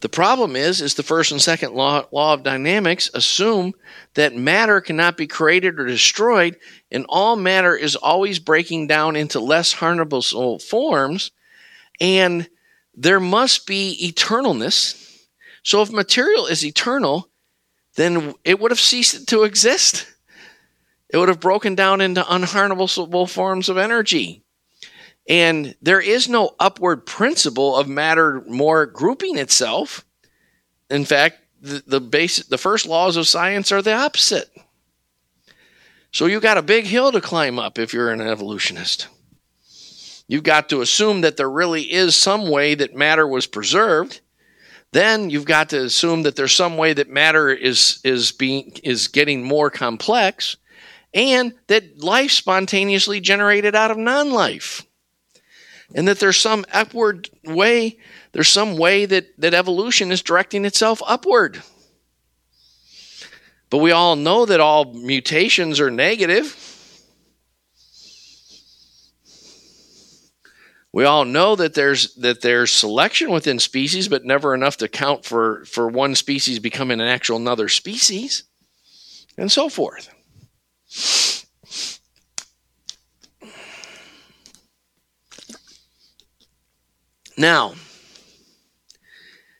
The problem is, is the first and second law, law of dynamics assume that matter cannot be created or destroyed, and all matter is always breaking down into less harmful forms, and there must be eternalness. So if material is eternal, then it would have ceased to exist. It would have broken down into unharnessable forms of energy. And there is no upward principle of matter more grouping itself. In fact, the, the base, the first laws of science are the opposite. So you got a big hill to climb up if you're an evolutionist. You've got to assume that there really is some way that matter was preserved. Then you've got to assume that there's some way that matter is is being is getting more complex and that life spontaneously generated out of non-life. And that there's some upward way, there's some way that, that evolution is directing itself upward. But we all know that all mutations are negative. We all know that there's that there's selection within species, but never enough to count for, for one species becoming an actual another species, and so forth. Now,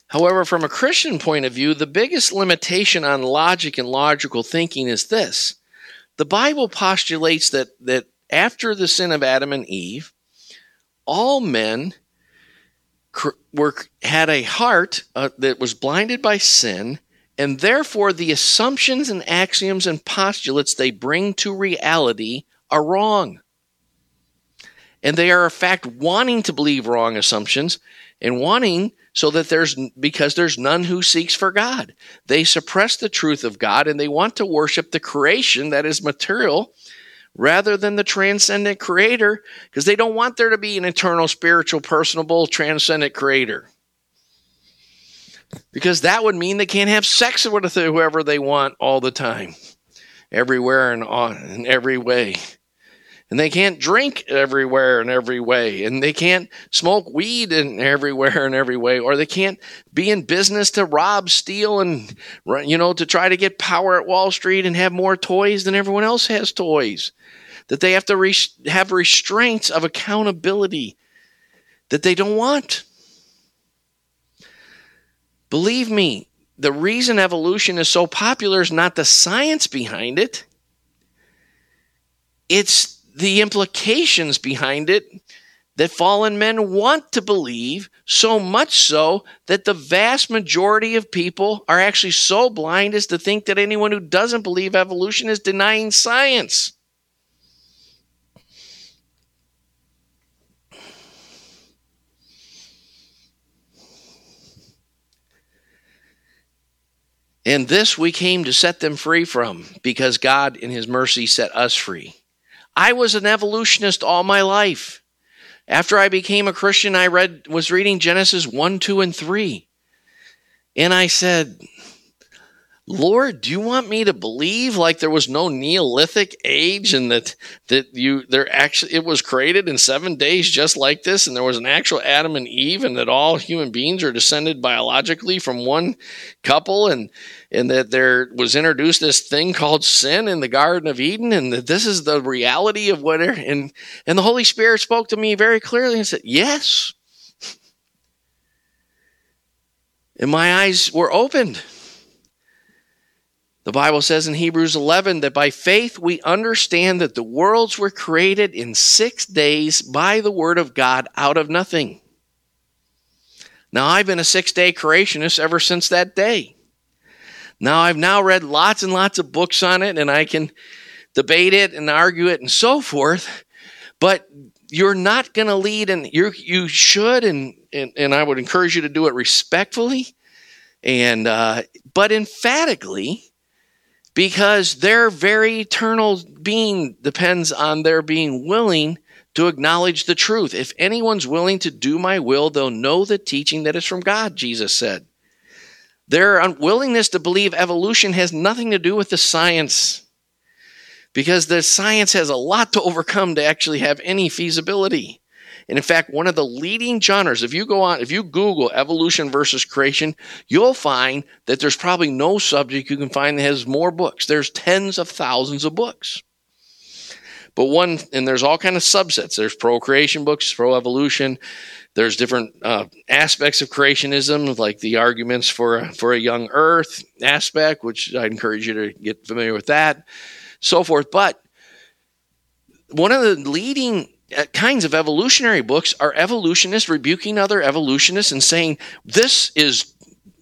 However, from a Christian point of view, the biggest limitation on logic and logical thinking is this. The Bible postulates that, that after the sin of Adam and Eve, all men were, had a heart uh, that was blinded by sin, and therefore the assumptions and axioms and postulates they bring to reality are wrong. And they are, in fact, wanting to believe wrong assumptions and wanting so that there's because there's none who seeks for God. They suppress the truth of God and they want to worship the creation that is material rather than the transcendent creator because they don't want there to be an eternal spiritual personable transcendent creator. Because that would mean they can't have sex with whoever they want all the time, everywhere and on in every way and they can't drink everywhere and every way. And they can't smoke weed in everywhere and every way. Or they can't be in business to rob steal and you know to try to get power at wall street and have more toys than everyone else has toys. That they have to have restraints of accountability that they don't want. Believe me the reason evolution is so popular is not the science behind it. It's the implications behind it that fallen men want to believe, so much so that the vast majority of people are actually so blind as to think that anyone who doesn't believe evolution is denying science. And this we came to set them free from because God, in His mercy, set us free. I was an evolutionist all my life. After I became a Christian, I read was reading Genesis 1, 2, and 3. And I said, Lord, do you want me to believe like there was no Neolithic age and that that you there actually it was created in seven days just like this, and there was an actual Adam and Eve, and that all human beings are descended biologically from one couple, and and that there was introduced this thing called sin in the Garden of Eden, and that this is the reality of what er, and and the Holy Spirit spoke to me very clearly and said, Yes. And my eyes were opened. The Bible says in Hebrews 11 that by faith we understand that the worlds were created in six days by the word of God out of nothing. Now, I've been a six day creationist ever since that day. Now, I've now read lots and lots of books on it, and I can debate it and argue it and so forth, but you're not going to lead, and you you should, and, and, and I would encourage you to do it respectfully, and uh, but emphatically because their very eternal being depends on their being willing to acknowledge the truth. If anyone's willing to do my will, they'll know the teaching that is from God, Jesus said. Their unwillingness to believe evolution has nothing to do with the science because the science has a lot to overcome to actually have any feasibility. And in fact, one of the leading genres, if you go on, if you Google evolution versus creation, you'll find that there's probably no subject you can find that has more books. There's tens of thousands of books. But one, and there's all kind of subsets. There's pro-creation books, pro-evolution. There's different uh, aspects of creationism, like the arguments for for a young Earth aspect, which I encourage you to get familiar with that, so forth. But one of the leading Uh, kinds of evolutionary books are evolutionists rebuking other evolutionists and saying, This is,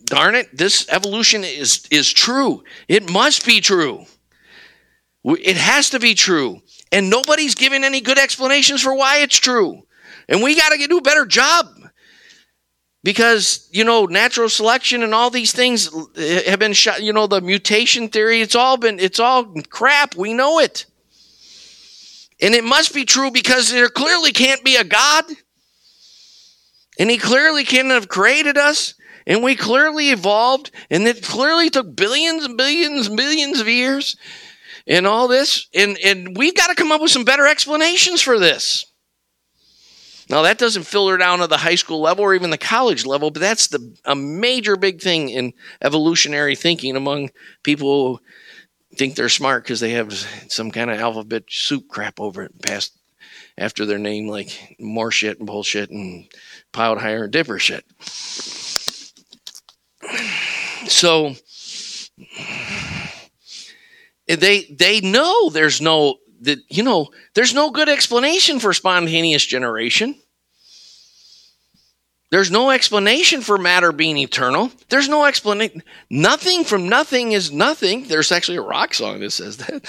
darn it, this evolution is, is true. It must be true. It has to be true. And nobody's giving any good explanations for why it's true. And we got to do a better job. Because, you know, natural selection and all these things uh, have been shot, you know, the mutation theory, it's all been, it's all crap. We know it. And it must be true because there clearly can't be a God. And he clearly can't have created us. And we clearly evolved. And it clearly took billions and billions and billions of years and all this. And, and we've got to come up with some better explanations for this. Now, that doesn't filter down to the high school level or even the college level, but that's the, a major big thing in evolutionary thinking among people think they're smart because they have some kind of alphabet soup crap over it past after their name, like more shit and bullshit and piled higher and dipper shit. So they they know there's no that you know there's no good explanation for spontaneous generation. There's no explanation for matter being eternal. There's no explanation. Nothing from nothing is nothing. There's actually a rock song that says that.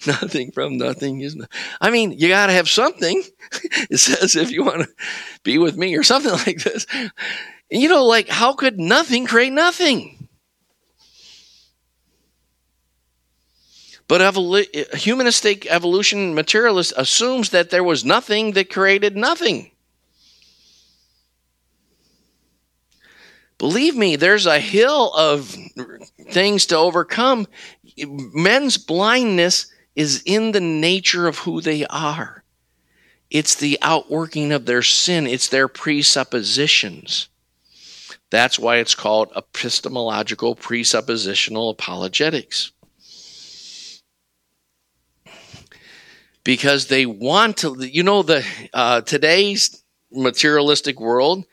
nothing from nothing is nothing. I mean, you got to have something. it says if you want to be with me or something like this. You know, like how could nothing create nothing? But evolu- humanistic evolution materialist assumes that there was nothing that created nothing. Believe me, there's a hill of things to overcome. Men's blindness is in the nature of who they are. It's the outworking of their sin, it's their presuppositions. That's why it's called epistemological presuppositional apologetics. because they want to you know the uh, today's materialistic world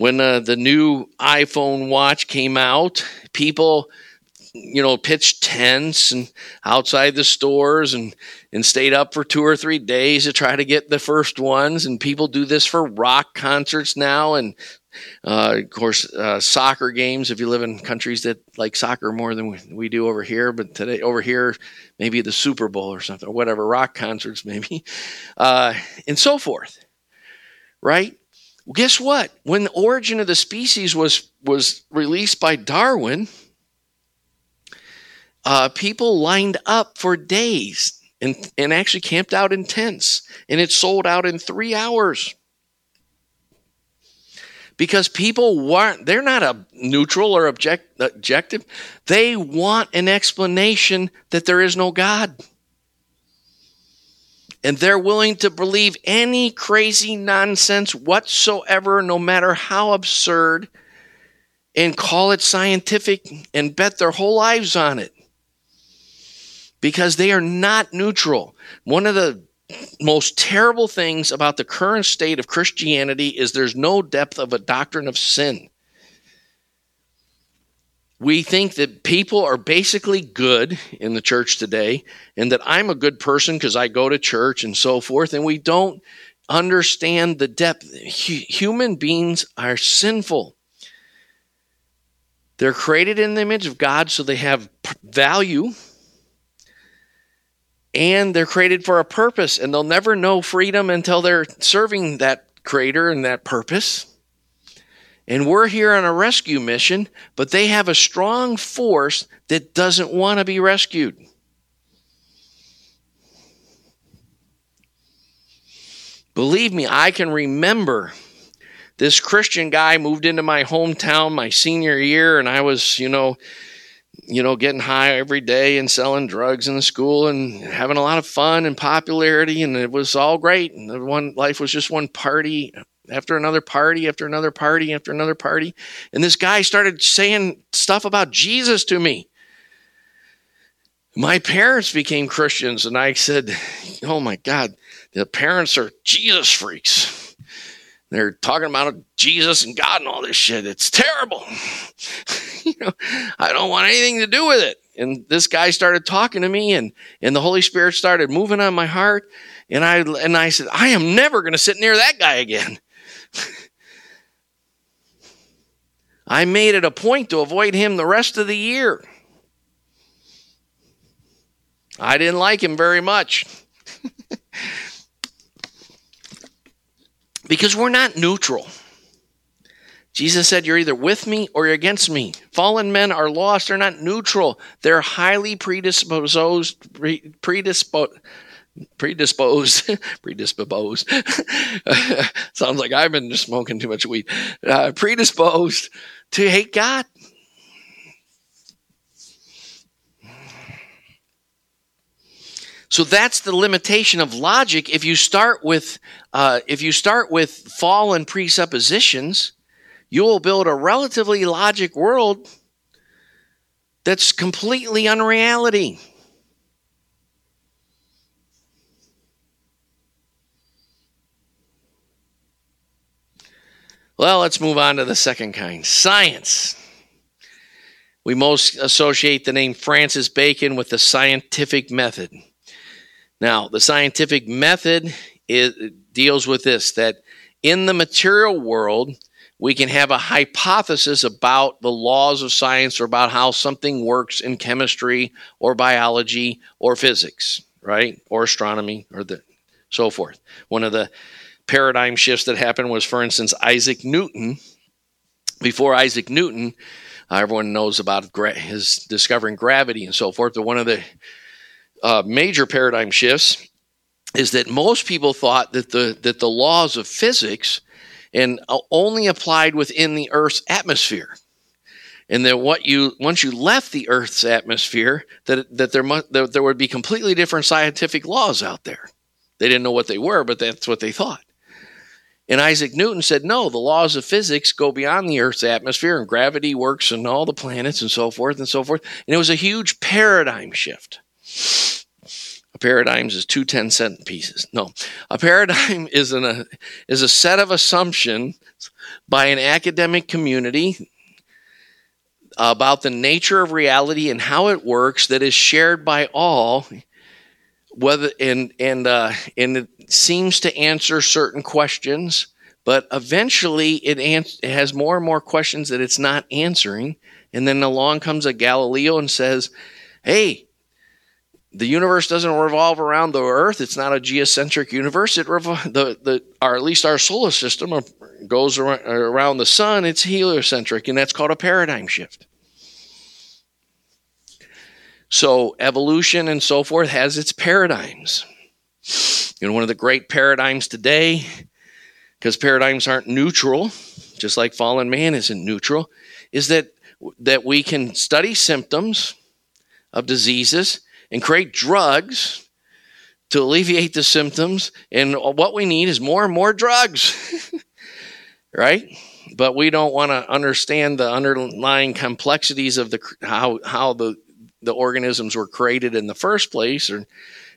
when uh, the new iphone watch came out people you know pitched tents and outside the stores and and stayed up for two or three days to try to get the first ones and people do this for rock concerts now and uh, of course, uh, soccer games. If you live in countries that like soccer more than we, we, do over here, but today over here, maybe the Super Bowl or something, or whatever, rock concerts maybe, uh, and so forth. Right? Well, guess what? When the origin of the species was was released by Darwin, uh, people lined up for days and and actually camped out in tents, and it sold out in three hours. Because people want they're not a neutral or object, objective. They want an explanation that there is no god and they're willing to believe any crazy nonsense whatsoever no matter how absurd and call it scientific and bet their whole lives on it because they are not neutral one of the most terrible things about the current state of Christianity is there's no depth of a doctrine of sin. We think that people are basically good in the church today and that I'm a good person because I go to church and so forth, and we don't understand the depth. Human beings are sinful. They're created in the image of God, so they have value and they're created for a purpose and they'll never know freedom until they're serving that creator and that purpose. And we're here on a rescue mission, but they have a strong force that doesn't want to be rescued. Believe me, I can remember this Christian guy moved into my hometown my senior year, and I was, you know, you know, getting high every day and selling drugs in the school and having a lot of fun and popularity, and it was all great. And one life was just one party after another party after another party after another party. And this guy started saying stuff about Jesus to me. My parents became Christians, and I said, Oh my God, the parents are Jesus freaks. They're talking about Jesus and God and all this shit. It's terrible. you know, I don't want anything to do with it. And this guy started talking to me and, and the Holy Spirit started moving on my heart. And I, and I said, I am never going to sit near that guy again. I made it a point to avoid him the rest of the year. I didn't like him very much. because we're not neutral. Jesus said, You're either with me or you're against me. Fallen men are lost. They're not neutral. They're highly predisposed, predisposed, predisposed, predisposed. Sounds like I've been smoking too much weed. Uh, predisposed to hate God. So that's the limitation of logic. If you start with, uh, if you start with fallen presuppositions, you will build a relatively logic world that's completely unreality. Well, let's move on to the second kind science. We most associate the name Francis Bacon with the scientific method. Now, the scientific method is, deals with this that in the material world, we can have a hypothesis about the laws of science or about how something works in chemistry or biology or physics, right? Or astronomy or the so forth. One of the paradigm shifts that happened was, for instance, Isaac Newton. Before Isaac Newton, uh, everyone knows about gra- his discovering gravity and so forth. But one of the uh, major paradigm shifts is that most people thought that the that the laws of physics and uh, only applied within the Earth's atmosphere, and that what you once you left the Earth's atmosphere, that that there must that there would be completely different scientific laws out there. They didn't know what they were, but that's what they thought. And Isaac Newton said, no, the laws of physics go beyond the Earth's atmosphere, and gravity works on all the planets and so forth and so forth. And it was a huge paradigm shift. A paradigm is two 10 cent pieces. No, a paradigm is, an, a, is a set of assumptions by an academic community about the nature of reality and how it works that is shared by all whether and and uh, and it seems to answer certain questions but eventually it, ans- it has more and more questions that it's not answering. And then along comes a galileo and says hey the universe doesn't revolve around the earth. It's not a geocentric universe. It revol- the, the or at least our solar system goes around the sun. It's heliocentric and that's called a paradigm shift so evolution and so forth has its paradigms you know one of the great paradigms today because paradigms aren't neutral just like fallen man isn't neutral is that that we can study symptoms of diseases and create drugs to alleviate the symptoms. And what we need is more and more drugs, right? But we don't want to understand the underlying complexities of the how how the the organisms were created in the first place, or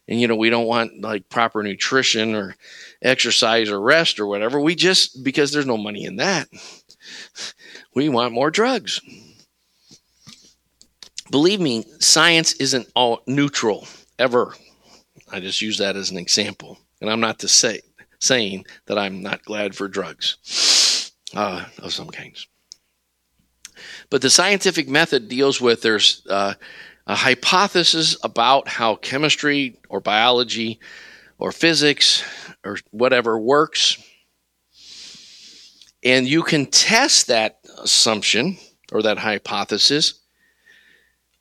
and you know we don't want like proper nutrition or exercise or rest or whatever. We just because there's no money in that, we want more drugs believe me, science isn't all neutral ever. I just use that as an example. And I'm not to say saying that I'm not glad for drugs uh, of some kinds. But the scientific method deals with there's uh, a hypothesis about how chemistry or biology or physics or whatever works. And you can test that assumption or that hypothesis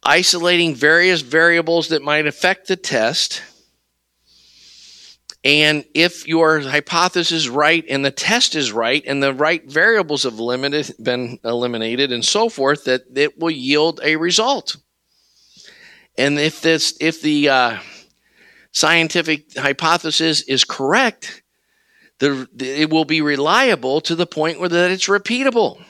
isolating various variables that might affect the test. And if your hypothesis is right and the test is right and the right variables have limited, been eliminated and so forth, that it will yield a result. And if this, if the uh, scientific hypothesis is correct, the, it will be reliable to the point where that it's repeatable.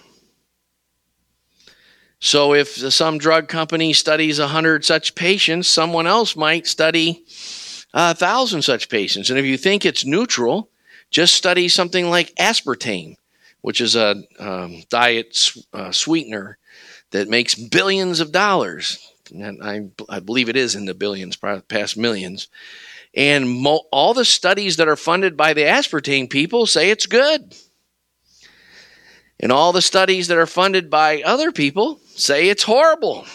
So if some drug company studies 100 such patients, someone else might study a 1,000 such patients. And if you think it's neutral, just study something like aspartame, which is a um, diet uh, sweetener that makes billions of dollars. And I, I believe it is in the billions, past millions. And mo- all the studies that are funded by the aspartame people say it's good. And all the studies that are funded by other people say it's horrible.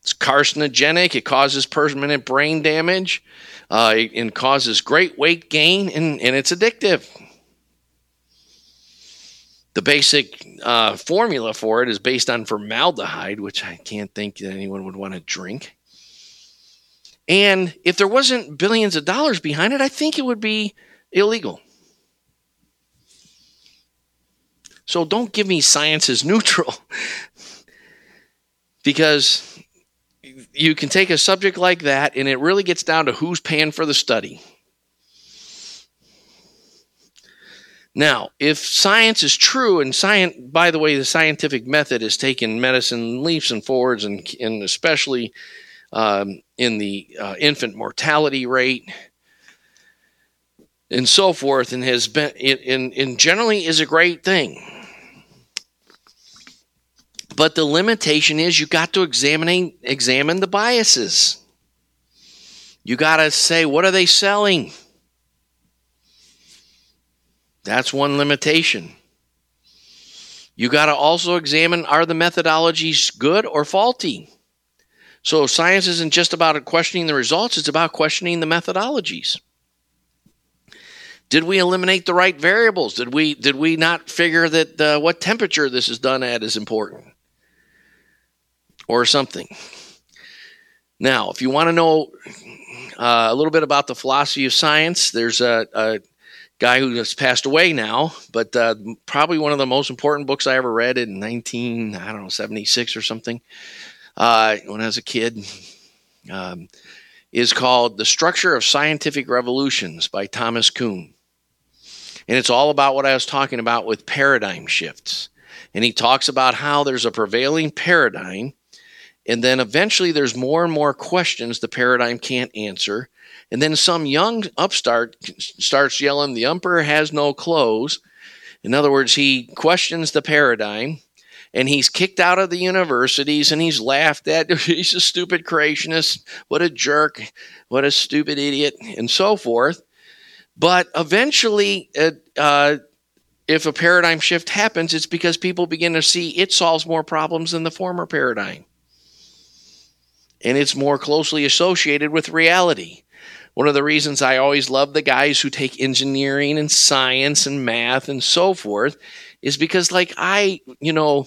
It's carcinogenic. It causes permanent brain damage. Uh, it, and causes great weight gain, and, and it's addictive. The basic uh, formula for it is based on formaldehyde, which I can't think that anyone would want to drink. And if there wasn't billions of dollars behind it, I think it would be illegal. So don't give me science is neutral because you can take a subject like that and it really gets down to who's paying for the study. Now, if science is true, and science, by the way, the scientific method has taken medicine leaps and forwards, and, and especially um, in the uh, infant mortality rate and so forth, and has been, in, in generally is a great thing. But the limitation is you got to examine examine the biases. You got to say what are they selling? That's one limitation. You got to also examine are the methodologies good or faulty? So science isn't just about questioning the results, it's about questioning the methodologies. Did we eliminate the right variables? Did we did we not figure that uh, what temperature this is done at is important? or something. Now, if you want to know uh, a little bit about the philosophy of science, there's a, a guy who has passed away now, but uh, probably one of the most important books I ever read in 19, I don't know, 76 or something, uh, when I was a kid, um, is called The Structure of Scientific Revolutions by Thomas Kuhn. And it's all about what I was talking about with paradigm shifts. And he talks about how there's a prevailing paradigm and then eventually there's more and more questions the paradigm can't answer. And then some young upstart starts yelling, The emperor has no clothes. In other words, he questions the paradigm and he's kicked out of the universities and he's laughed at. He's a stupid creationist. What a jerk. What a stupid idiot, and so forth. But eventually, uh, if a paradigm shift happens, it's because people begin to see it solves more problems than the former paradigm and it's more closely associated with reality. One of the reasons I always love the guys who take engineering and science and math and so forth is because, like, I, you know,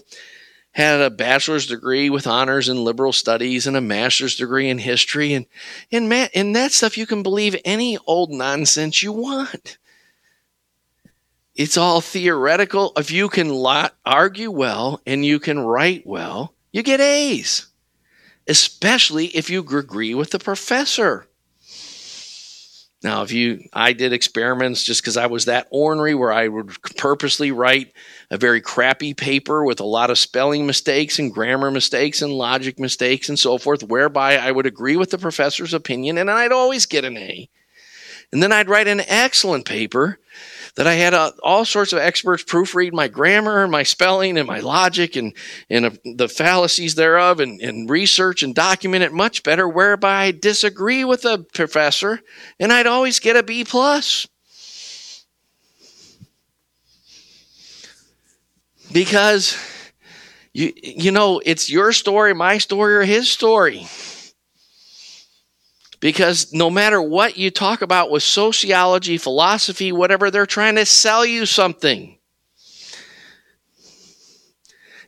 had a bachelor's degree with honors in liberal studies and a master's degree in history and and man, in that stuff you can believe any old nonsense you want. It's all theoretical. If you can lot, argue well and you can write well, you get A's especially if you agree with the professor. Now, if you, I did experiments just because I was that ornery where I would purposely write a very crappy paper with a lot of spelling mistakes and grammar mistakes and logic mistakes and so forth, whereby I would agree with the professor's opinion and I'd always get an A. And then I'd write an excellent paper that I had uh, all sorts of experts proofread my grammar and my spelling and my logic and, and uh, the fallacies thereof and, and research and document it much better, whereby I disagree with the professor and I'd always get a B plus. Because you you know it's your story, my story, or his story. Because no matter what you talk about with sociology, philosophy, whatever, they're trying to sell you something.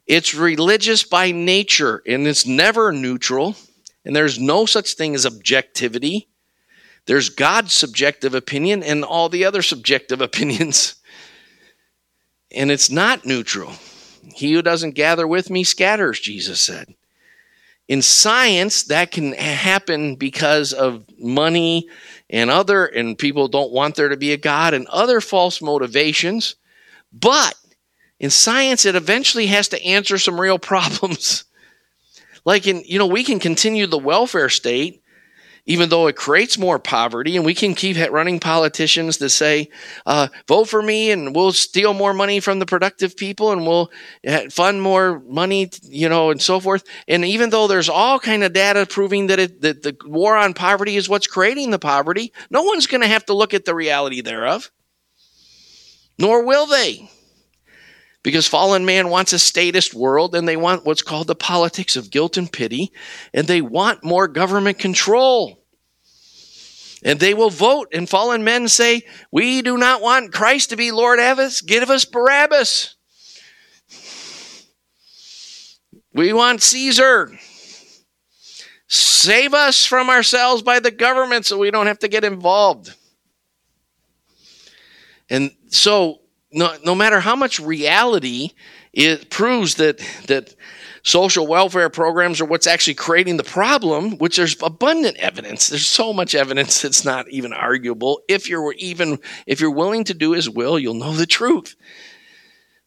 It's religious by nature and it's never neutral. And there's no such thing as objectivity. There's God's subjective opinion and all the other subjective opinions. And it's not neutral. He who doesn't gather with me scatters, Jesus said. In science, that can happen because of money and other, and people don't want there to be a God and other false motivations. But in science, it eventually has to answer some real problems. like in, you know, we can continue the welfare state even though it creates more poverty. And we can keep running politicians that say, uh, vote for me and we'll steal more money from the productive people and we'll uh, fund more money, you know, and so forth. And even though there's all kind of data proving that, it, that the war on poverty is what's creating the poverty, no one's going to have to look at the reality thereof. Nor will they. Because fallen man wants a statist world and they want what's called the politics of guilt and pity, and they want more government control. And they will vote, and fallen men say, We do not want Christ to be Lord of us, give us Barabbas. We want Caesar. Save us from ourselves by the government so we don't have to get involved. And so, no, no matter how much reality it proves that, that social welfare programs are what's actually creating the problem, which there's abundant evidence. There's so much evidence that's not even arguable. If you're even, if you're willing to do his will, you'll know the truth.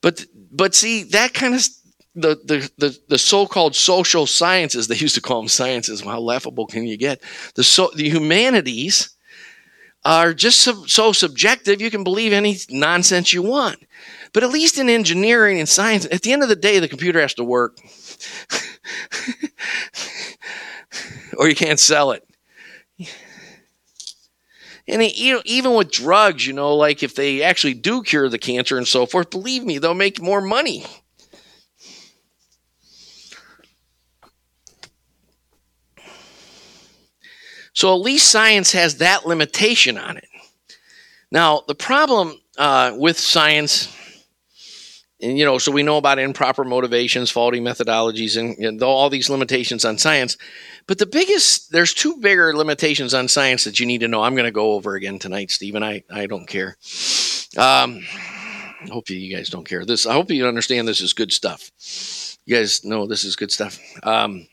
But, but see, that kind of the, the, the, the so-called social sciences, they used to call them sciences. How laughable can you get? The, so, the humanities are just so, so subjective, you can believe any nonsense you want. But at least in engineering and science, at the end of the day, the computer has to work. or you can't sell it. And even with drugs, you know, like if they actually do cure the cancer and so forth, believe me, they'll make more money. So at least science has that limitation on it. Now, the problem uh, with science, and you know, so we know about improper motivations, faulty methodologies, and, all these limitations on science. But the biggest, there's two bigger limitations on science that you need to know. I'm going to go over again tonight, Stephen. I, I don't care. Um, I hope you guys don't care. This, I hope you understand this is good stuff. You guys know this is good stuff. Um,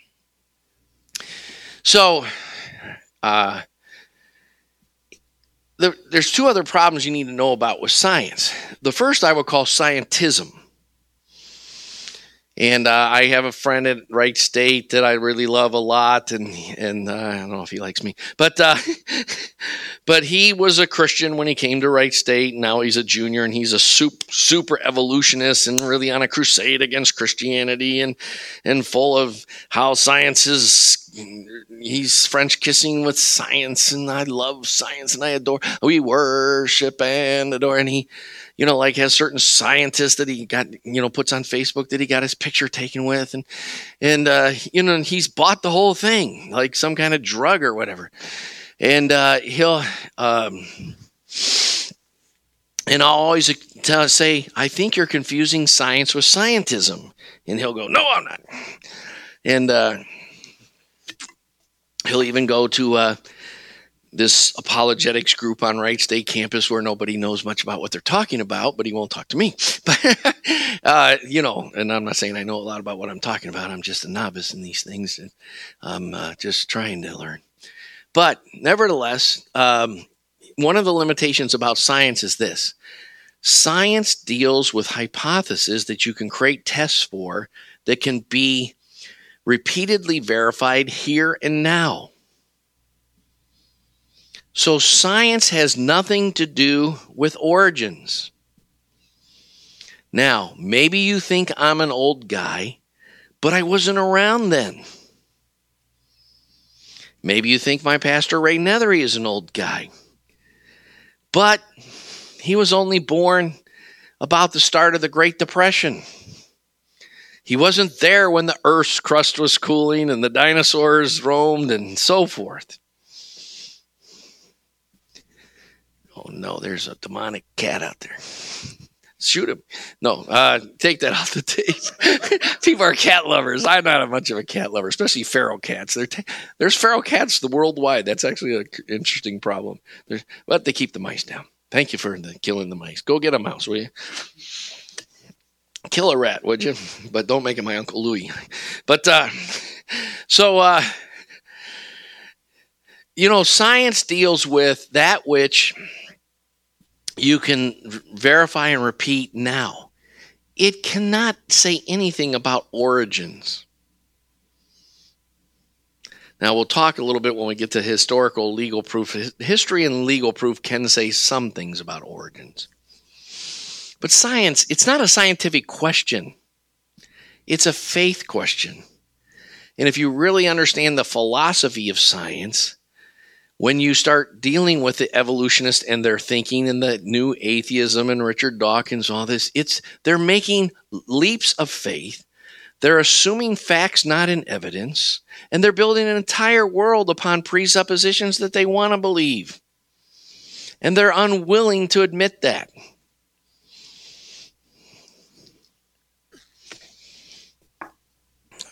so uh, there, there's two other problems you need to know about with science. The first I would call scientism. And uh, I have a friend at Wright State that I really love a lot, and and uh, I don't know if he likes me, but uh, but he was a Christian when he came to Wright State. Now he's a junior, and he's a super, super evolutionist and really on a crusade against Christianity and and full of how science is he's French kissing with science, and I love science, and I adore. We worship and adore, and he, you know, like has certain scientists that he got, you know, puts on Facebook that he got his picture taken with, and and uh, you know, and he's bought the whole thing like some kind of drug or whatever, and uh, he'll. Um, and I'll always say, I think you're confusing science with scientism. And he'll go, No, I'm not. And uh, He'll even go to uh, this apologetics group on Wright State campus where nobody knows much about what they're talking about, but he won't talk to me. But, uh, you know, and I'm not saying I know a lot about what I'm talking about. I'm just a novice in these things. And I'm uh, just trying to learn. But nevertheless, um, one of the limitations about science is this science deals with hypotheses that you can create tests for that can be repeatedly verified here and now. So science has nothing to do with origins. Now, maybe you think I'm an old guy, but I wasn't around then. Maybe you think my pastor Ray Nethery is an old guy, but he was only born about the start of the Great Depression. He wasn't there when the Earth's crust was cooling and the dinosaurs roamed and so forth. Oh no, there's a demonic cat out there. Shoot him. No, uh, take that off the tape. People are cat lovers. I'm not a much of a cat lover, especially feral cats. T- there's feral cats the worldwide. That's actually an interesting problem. There's, but they keep the mice down. Thank you for the, killing the mice. Go get a mouse, will you? Kill a rat, would you? But don't make it my Uncle Louis. But uh, so, uh, you know, science deals with that which you can verify and repeat now. It cannot say anything about origins. Now, we'll talk a little bit when we get to historical legal proof. History and legal proof can say some things about origins. But science, it's not a scientific question, it's a faith question. And if you really understand the philosophy of science, when you start dealing with the evolutionists and their thinking and the new atheism and Richard Dawkins, all this, it's they're making leaps of faith. They're assuming facts not in evidence, and they're building an entire world upon presuppositions that they want to believe. And they're unwilling to admit that.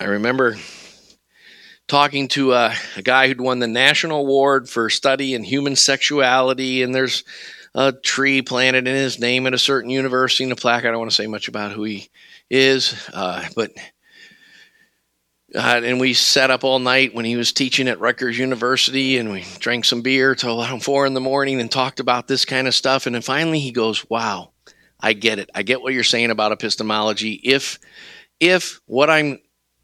I remember talking to a, a, guy who'd won the national award for study in human sexuality, and there's a tree planted in his name at a certain university in a plaque. I don't want to say much about who he is, uh, but uh, and we sat up all night when he was teaching at Rutgers University, and we drank some beer till around four in the morning and talked about this kind of stuff. And then finally, he goes, "Wow, I get it. I get what you're saying about epistemology. If if what I'm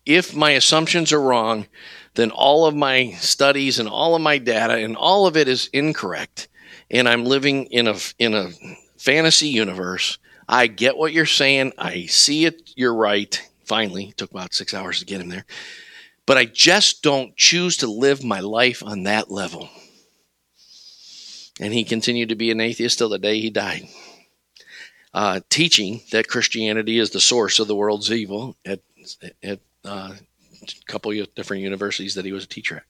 if my assumptions are wrong, then all of my studies and all of my data and all of it is incorrect, and I'm living in a in a fantasy universe. I get what you're saying. I see it. You're right. Finally, took about six hours to get him there, but I just don't choose to live my life on that level. And he continued to be an atheist till the day he died. Uh, teaching that Christianity is the source of the world's evil at, at uh, a couple of different universities that he was a teacher at.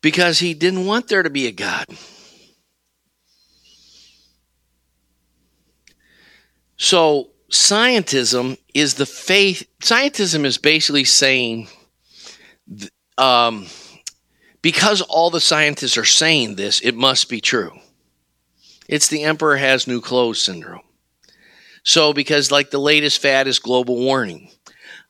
Because he didn't want there to be a God. So, scientism is the faith. Scientism is basically saying, um, because all the scientists are saying this, it must be true. It's the emperor has new clothes syndrome. So, because like the latest fad is global warming.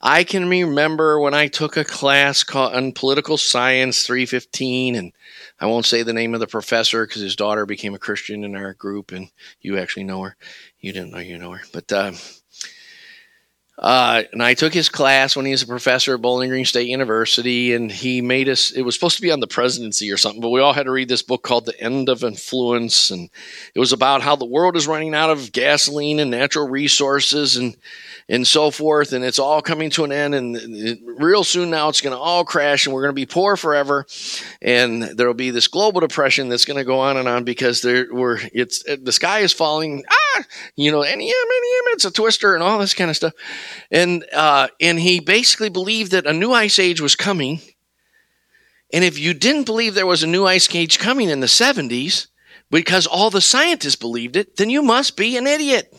I can remember when I took a class called, on political science 315, and I won't say the name of the professor because his daughter became a Christian in our group, and you actually know her. You didn't know you know her, but uh, uh, and I took his class when he was a professor at Bowling Green State University, and he made us. It was supposed to be on the presidency or something, but we all had to read this book called "The End of Influence," and it was about how the world is running out of gasoline and natural resources, and and so forth. And it's all coming to an end. And it, real soon now, it's going to all crash and we're going to be poor forever. And there'll be this global depression that's going to go on and on because there we're, it's, the sky is falling. Ah, you know, NEM, NEM, it's a twister and all this kind of stuff. And, uh, and he basically believed that a new ice age was coming. And if you didn't believe there was a new ice age coming in the 70s, because all the scientists believed it, then you must be an idiot.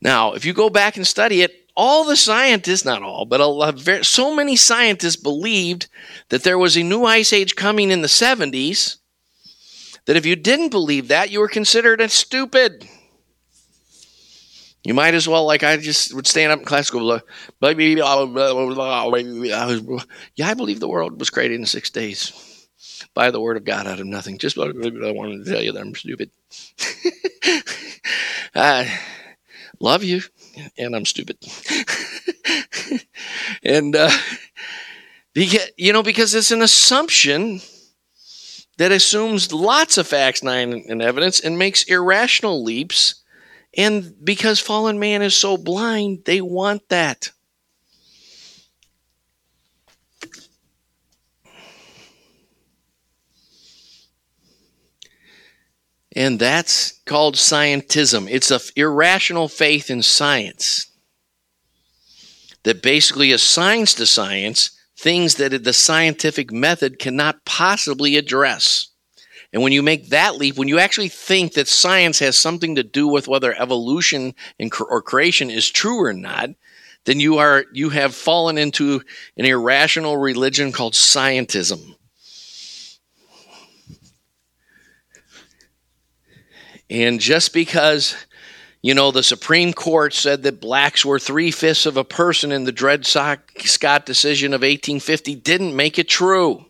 Now, if you go back and study it, all the scientists, not all, but a, so many scientists believed that there was a new ice age coming in the 70s that if you didn't believe that, you were considered a stupid. You might as well, like I just would stand up in class go blah blah yeah, I believe the world was created in six days by the word of God out of nothing. Just I wanted to tell you that I'm stupid. I love you, and I'm stupid. and, uh, you know, because it's an assumption that assumes lots of facts, and evidence and makes irrational leaps. And because fallen man is so blind, they want that. And that's called scientism. It's an irrational faith in science that basically assigns to science things that the scientific method cannot possibly address. And when you make that leap, when you actually think that science has something to do with whether evolution or creation is true or not, then you are you have fallen into an irrational religion called scientism. And just because, you know, the Supreme Court said that blacks were three fifths of a person in the Dred Scott decision of 1850 didn't make it true.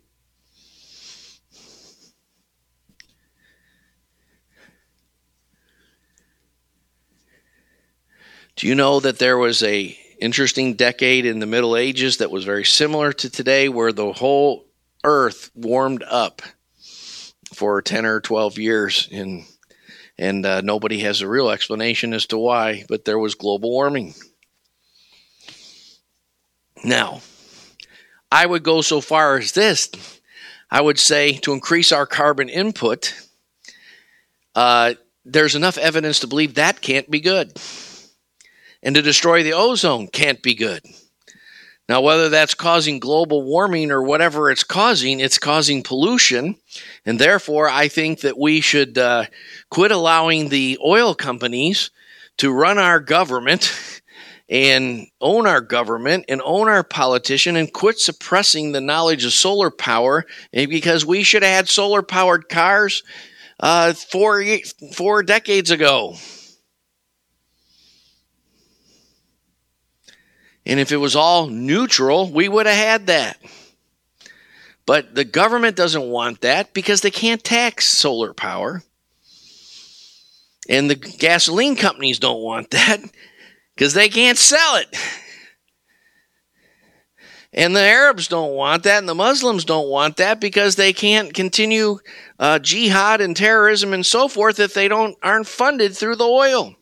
Do you know that there was a interesting decade in the Middle Ages that was very similar to today where the whole earth warmed up for 10 or 12 years in and uh, nobody has a real explanation as to why, but there was global warming. Now, I would go so far as this I would say to increase our carbon input, uh, there's enough evidence to believe that can't be good. And to destroy the ozone can't be good. Now, whether that's causing global warming or whatever it's causing, it's causing pollution. And therefore, I think that we should uh, quit allowing the oil companies to run our government and own our government and own our politician and quit suppressing the knowledge of solar power because we should have had solar powered cars uh, four, four decades ago. And if it was all neutral, we would have had that. But the government doesn't want that because they can't tax solar power. And the gasoline companies don't want that because they can't sell it. And the Arabs don't want that, and the Muslims don't want that because they can't continue uh, jihad and terrorism and so forth if they don't aren't funded through the oil.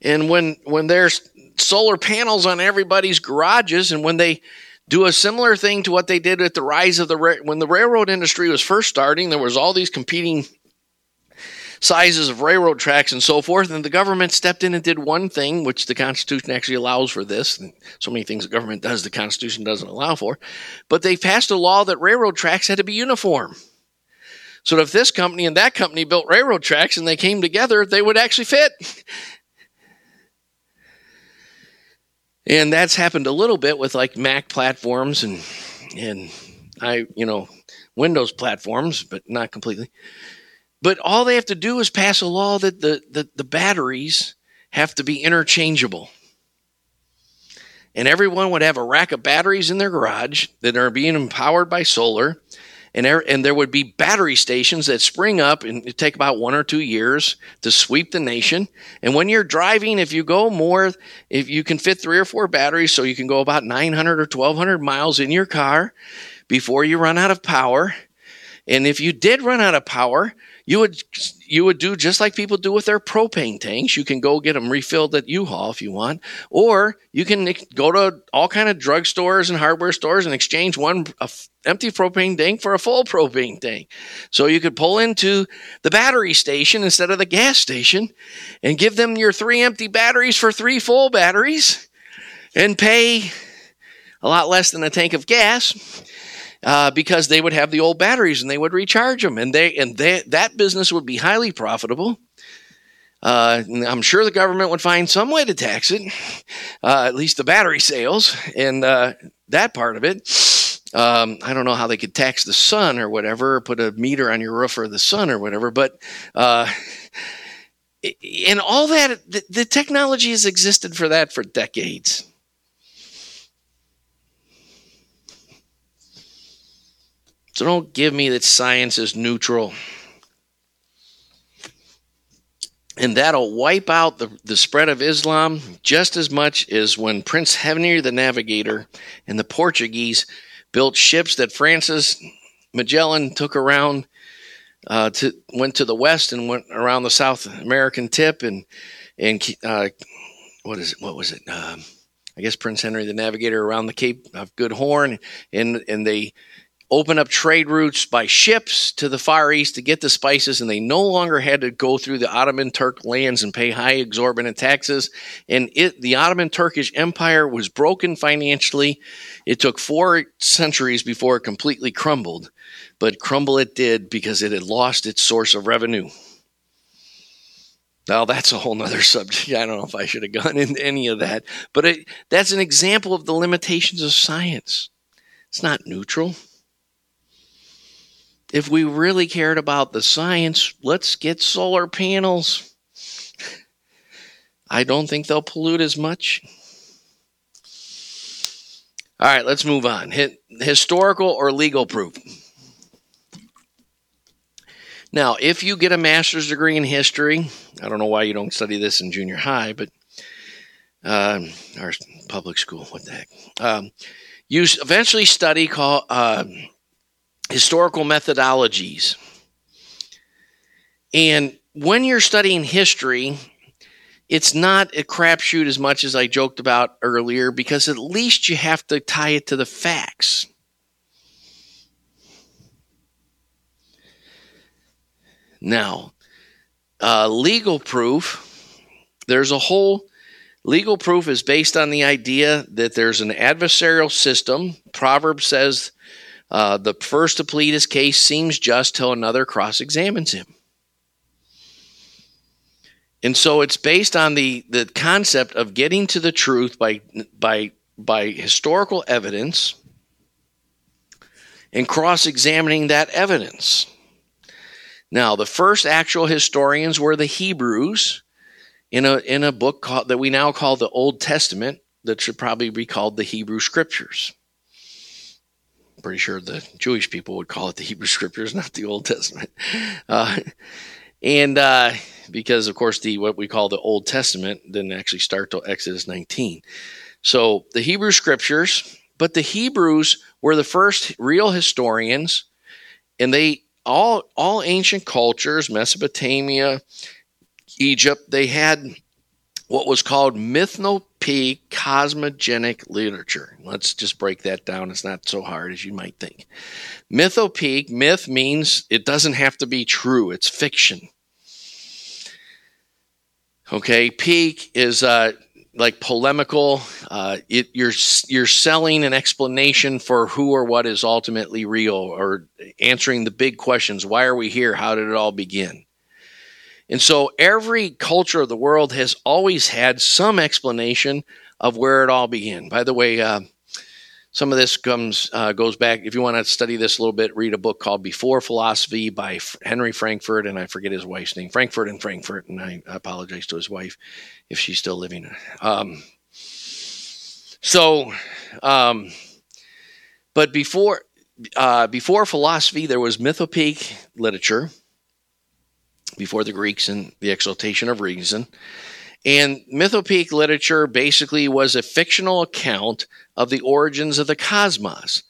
And when when there's solar panels on everybody's garages, and when they do a similar thing to what they did at the rise of the when the railroad industry was first starting, there was all these competing sizes of railroad tracks and so forth. And the government stepped in and did one thing, which the Constitution actually allows for this. And so many things the government does, the Constitution doesn't allow for. But they passed a law that railroad tracks had to be uniform. So if this company and that company built railroad tracks and they came together, they would actually fit. And that's happened a little bit with like Mac platforms and and I, you know, Windows platforms, but not completely. But all they have to do is pass a law that the, the, the batteries have to be interchangeable. And everyone would have a rack of batteries in their garage that are being empowered by solar. And there, and there would be battery stations that spring up and it take about one or two years to sweep the nation. And when you're driving, if you go more, if you can fit three or four batteries, so you can go about 900 or 1200 miles in your car before you run out of power. And if you did run out of power, you would you would do just like people do with their propane tanks. You can go get them refilled at U-Haul if you want, or you can go to all kind of drugstores and hardware stores and exchange one empty propane tank for a full propane tank. So you could pull into the battery station instead of the gas station, and give them your three empty batteries for three full batteries, and pay a lot less than a tank of gas uh, because they would have the old batteries and they would recharge them, and they and they, that business would be highly profitable. Uh, I'm sure the government would find some way to tax it, uh, at least the battery sales and uh, that part of it. Um, I don't know how they could tax the sun or whatever, or put a meter on your roof for the sun or whatever, but uh, and all that the, the technology has existed for that for decades. So don't give me that science is neutral. And that'll wipe out the, the spread of Islam just as much as when Prince Henry the Navigator and the Portuguese built ships that Francis Magellan took around uh, to went to the west and went around the South American tip and and uh, what is it? What was it? Um, I guess Prince Henry the Navigator around the Cape of Good Horn and and they open up trade routes by ships to the Far East to get the spices, and they no longer had to go through the Ottoman Turk lands and pay high exorbitant taxes. And it, the Ottoman Turkish Empire was broken financially. It took four centuries before it completely crumbled, but crumble it did because it had lost its source of revenue. Now that's a whole nother subject. I don't know if I should have gone into any of that, but it, that's an example of the limitations of science. It's not neutral if we really cared about the science, let's get solar panels. I don't think they'll pollute as much. All right, let's move on. Historical or legal proof. Now, if you get a master's degree in history, I don't know why you don't study this in junior high, but um, or public school, what the heck? Um, you eventually study call, uh, historical methodologies. And when you're studying history, it's not a crapshoot as much as I joked about earlier because at least you have to tie it to the facts. Now, uh, legal proof, there's a whole legal proof is based on the idea that there's an adversarial system. Proverbs says uh, the first to plead his case seems just till another cross examines him. And so it's based on the, the concept of getting to the truth by, by, by historical evidence and cross examining that evidence. Now, the first actual historians were the Hebrews in a, in a book called, that we now call the Old Testament, that should probably be called the Hebrew Scriptures. Pretty sure the Jewish people would call it the Hebrew Scriptures, not the Old Testament. Uh, and uh, because, of course, the what we call the Old Testament didn't actually start till Exodus 19. So the Hebrew Scriptures, but the Hebrews were the first real historians, and they all all ancient cultures, Mesopotamia, Egypt, they had what was called mythopoeic cosmogenic literature. Let's just break that down. It's not so hard as you might think. Mythopoeic, myth means it doesn't have to be true, it's fiction. Okay, peak is uh, like polemical. Uh, it, you're you're selling an explanation for who or what is ultimately real, or answering the big questions: Why are we here? How did it all begin? And so, every culture of the world has always had some explanation of where it all began. By the way, uh, some of this comes uh, goes back. If you want to study this a little bit, read a book called Before Philosophy by Henry Frankfort, and I forget his wife's name, Frankfort and Frankfort, and I apologize to his wife if she's still living. Um, so, um, but before uh, before philosophy, there was mythopoeic literature. Before the Greeks and the exaltation of reason, and mythopoeic literature basically was a fictional account of the origins of the cosmos.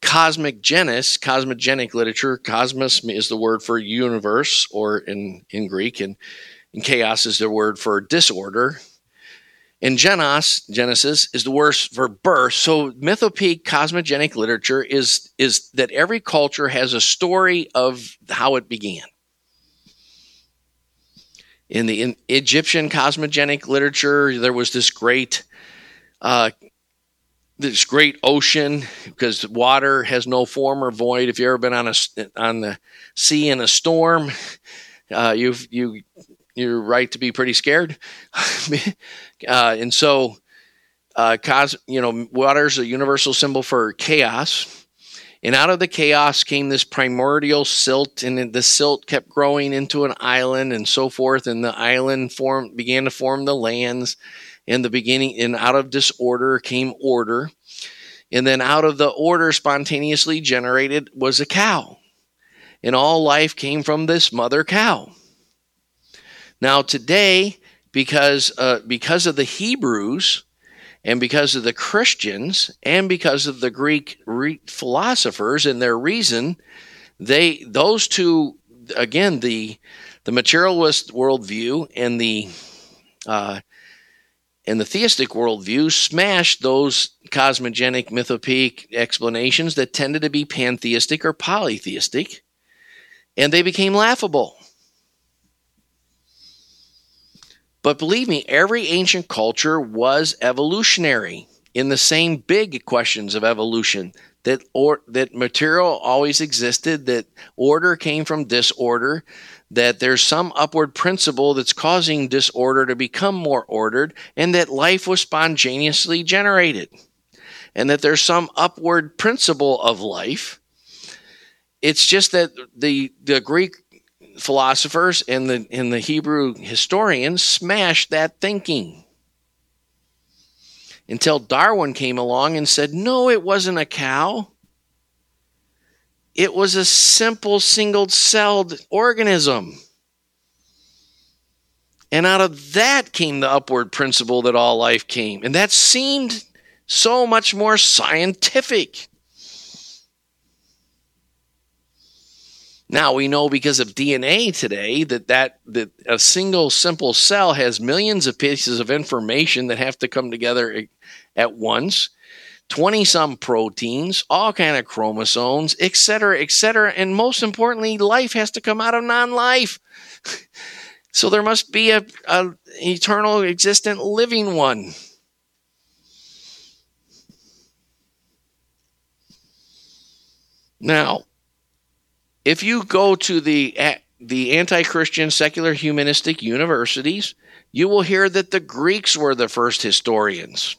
Cosmic genus, cosmogenic literature, cosmos is the word for universe, or in, in Greek, and, and chaos is the word for disorder. And genos, Genesis, is the word for birth. So mythopoeic cosmogenic literature is, is that every culture has a story of how it began in the in Egyptian cosmogenic literature, there was this great, uh, this great ocean because water has no form or void. If you've ever been on a on the sea in a storm, uh, you've you you're right to be pretty scared. uh, and so, uh, cos, you know, water is a universal symbol for chaos. And out of the chaos came this primordial silt, and the silt kept growing into an island and so forth. And the island form began to form the lands. In the beginning, and out of disorder came order. And then out of the order spontaneously generated was a cow. And all life came from this mother cow. Now, today, because, uh, because of the Hebrews, and because of the Christians and because of the Greek re- philosophers and their reason, they those two again the the materialist worldview and the uh, and the theistic worldview smashed those cosmogenic mythopoeic explanations that tended to be pantheistic or polytheistic, and they became laughable. But believe me, every ancient culture was evolutionary in the same big questions of evolution that or that material always existed, that order came from disorder, that there's some upward principle that's causing disorder to become more ordered, and that life was spontaneously generated. And that there's some upward principle of life. It's just that the the Greek philosophers and the, and the Hebrew historians smashed that thinking. Until Darwin came along and said, no, it wasn't a cow. It was a simple single celled organism. And out of that came the upward principle that all life came. And that seemed so much more scientific. Now we know because of DNA today that, that that a single simple cell has millions of pieces of information that have to come together at once 20 some proteins, all kind of chromosomes, etc., etc. And most importantly, life has to come out of non-life. so there must be a, a eternal existent living one. Now, if you go to the the anti-Christian secular humanistic universities, you will hear that the Greeks were the first historians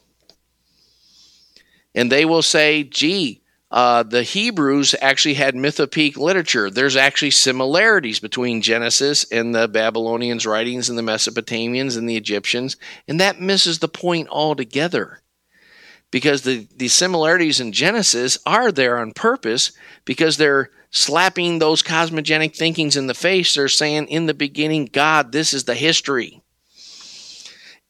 and they will say, gee, uh, the Hebrews actually had mythopoeic literature. There's actually similarities between Genesis and the Babylonians' writings and the Mesopotamians and the Egyptians, and that misses the point altogether. Because the, the similarities in Genesis are there on purpose because they're slapping those cosmogenic thinkings in the face. They're saying, in the beginning, God, this is the history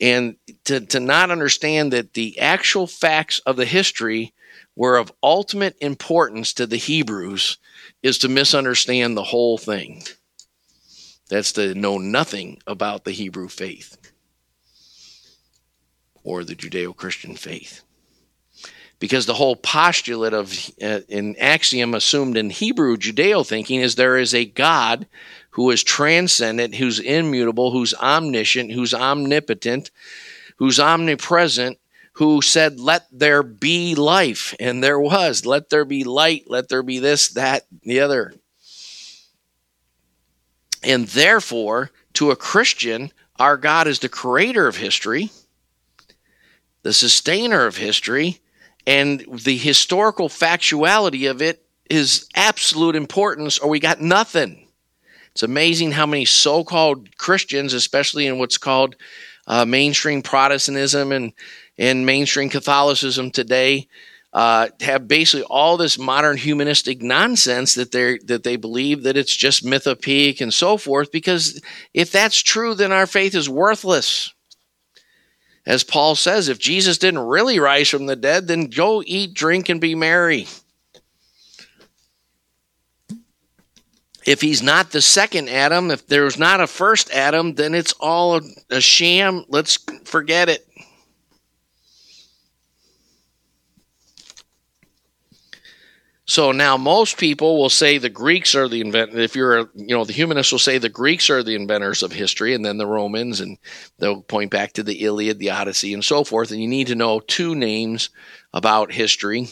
and to, to not understand that the actual facts of the history were of ultimate importance to the Hebrews is to misunderstand the whole thing. That's to know nothing about the Hebrew faith or the Judeo Christian faith. Because the whole postulate of uh, an axiom assumed in Hebrew Judeo thinking is there is a God who is transcendent, who's immutable, who's omniscient, who's omnipotent, who's omnipresent, who said, Let there be life. And there was. Let there be light. Let there be this, that, the other. And therefore, to a Christian, our God is the creator of history, the sustainer of history, and the historical factuality of it is absolute importance, or we got nothing. It's amazing how many so called Christians, especially in what's called uh, mainstream Protestantism and, and mainstream Catholicism today, uh, have basically all this modern humanistic nonsense that they that they believe that it's just mythopoeic and so forth. Because if that's true, then our faith is worthless. As Paul says, if Jesus didn't really rise from the dead, then go eat, drink, and be merry. if he's not the second Adam, if there's not a first Adam, then it's all a, sham. Let's forget it. So now most people will say the Greeks are the inventors. If you're, you know, the humanists will say the Greeks are the inventors of history, and then the Romans, and they'll point back to the Iliad, the Odyssey, and so forth. And you need to know two names about history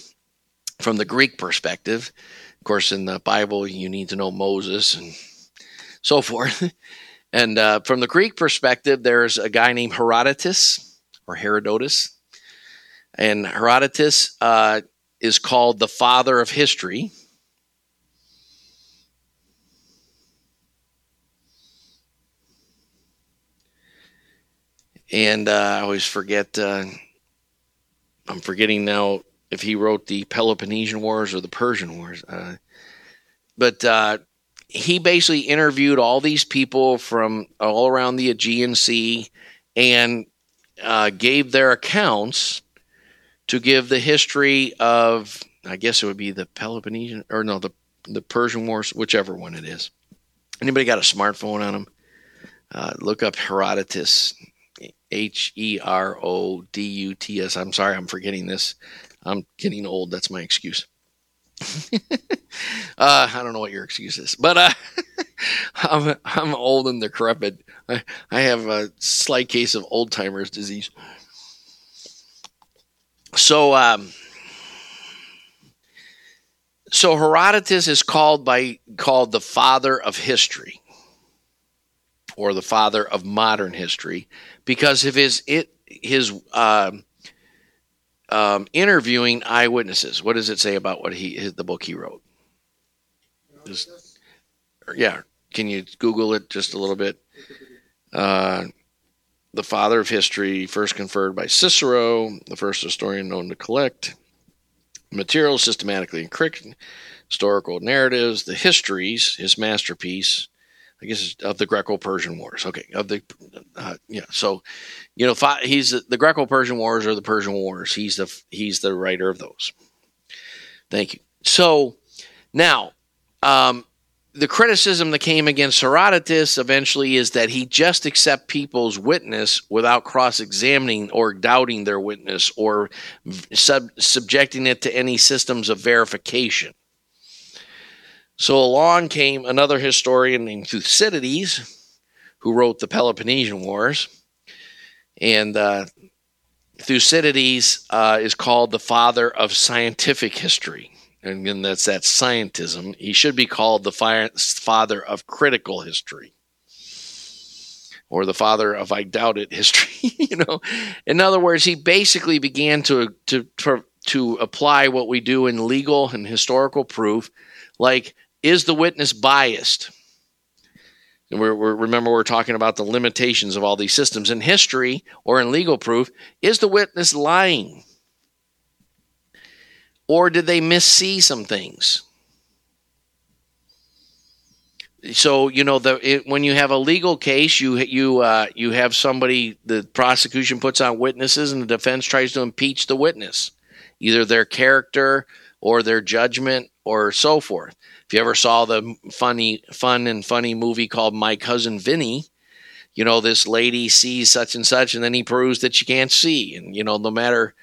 from the Greek perspective Of course, in the Bible, you need to know Moses and so forth. And uh, from the Greek perspective, there's a guy named Herodotus or Herodotus. And Herodotus uh, is called the father of history. And uh, I always forget, uh, I'm forgetting now if he wrote the Peloponnesian Wars or the Persian Wars. Uh, but uh, he basically interviewed all these people from all around the Aegean Sea and uh, gave their accounts to give the history of, I guess it would be the Peloponnesian or no, the the Persian Wars, whichever one it is. Anybody got a smartphone on them? Uh, look up Herodotus, H E R O D U T S. I'm sorry, I'm forgetting this. I'm getting old. That's my excuse. uh, I don't know what your excuse is, but uh, I'm I'm old and decrepit. I, I have a slight case of old timers disease. So, um, so Herodotus is called by called the father of history, or the father of modern history, because of his it his. Um, um, interviewing eyewitnesses. What does it say about what he the book he wrote? Just, yeah, can you Google it just a little bit? Uh, the father of history, first conferred by Cicero, the first historian known to collect materials systematically encrypted, historical narratives, the histories, his masterpiece, I guess of the Greco-Persian Wars. Okay, of the uh, yeah. So, you know, he's the Greco-Persian Wars or the Persian Wars. He's the he's the writer of those. Thank you. So now, um, the criticism that came against Herodotus eventually is that he just accept people's witness without cross-examining or doubting their witness or sub- subjecting it to any systems of verification. So along came another historian named Thucydides, who wrote the Peloponnesian Wars, and uh, Thucydides uh, is called the father of scientific history and then that's that scientism. He should be called the father of critical history or the father of I doubt it history. you know, in other words, he basically began to to to apply what we do in legal and historical proof, like is the witness biased? And we're, we're, remember, we're talking about the limitations of all these systems in history or in legal proof. Is the witness lying? Or did they missee some things? So you know the it, when you have a legal case, you you uh, you have somebody the prosecution puts on witnesses, and the defense tries to impeach the witness, either their character or their judgment or so forth. If you ever saw the funny, fun and funny movie called My Cousin Vinny, you know this lady sees such and such, and then he proves that she can't see, and you know no matter,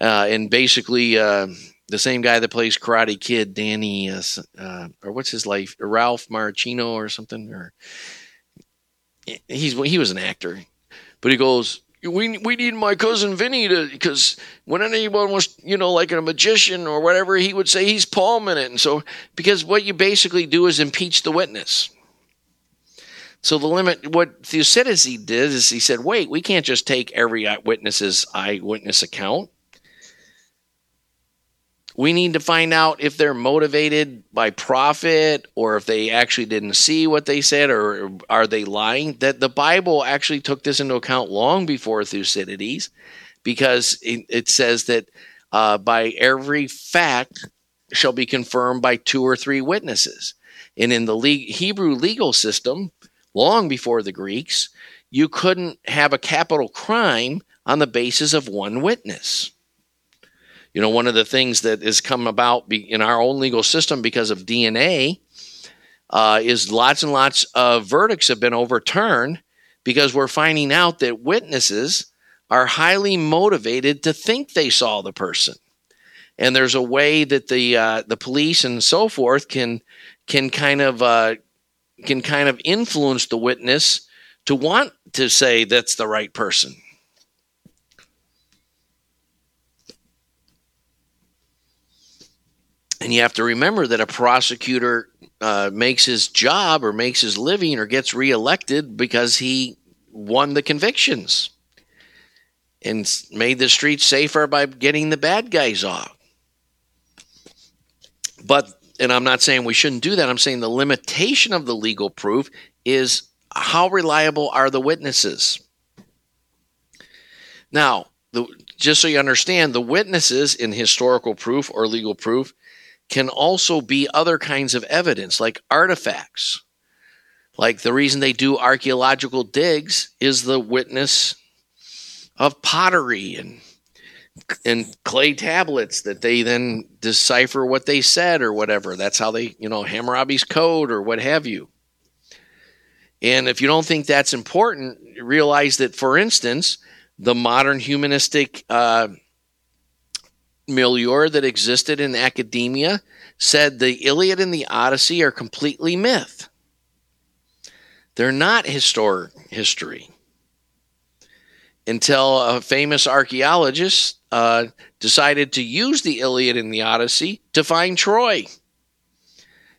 uh, and basically. Uh, the same guy that plays Karate Kid, Danny, uh, uh, or what's his life, Ralph Marchino or something, or he's he was an actor, but he goes, we we need my cousin Vinny to because when anyone was you know like a magician or whatever, he would say he's palming it, and so because what you basically do is impeach the witness. So the limit, what Thucydides did is he said, wait, we can't just take every eyewitness's eyewitness account we need to find out if they're motivated by profit or if they actually didn't see what they said or are they lying. That the Bible actually took this into account long before Thucydides because it, it says that uh, by every fact shall be confirmed by two or three witnesses. And in the le- Hebrew legal system, long before the Greeks, you couldn't have a capital crime on the basis of one witness. You know, one of the things that has come about in our own legal system because of DNA uh, is lots and lots of verdicts have been overturned because we're finding out that witnesses are highly motivated to think they saw the person. And there's a way that the uh, the police and so forth can can kind of uh, can kind of influence the witness to want to say that's the right person. And you have to remember that a prosecutor uh, makes his job or makes his living or gets reelected because he won the convictions and made the streets safer by getting the bad guys off. But, and I'm not saying we shouldn't do that, I'm saying the limitation of the legal proof is how reliable are the witnesses? Now, the, just so you understand, the witnesses in historical proof or legal proof can also be other kinds of evidence, like artifacts. Like the reason they do archaeological digs is the witness of pottery and and clay tablets that they then decipher what they said or whatever. That's how they, you know, Hammurabi's code or what have you. And if you don't think that's important, realize that, for instance, the modern humanistic uh, milieu that existed in academia said the Iliad and the Odyssey are completely myth. They're not historic history. Until a famous archaeologist uh, decided to use the Iliad and the Odyssey to find Troy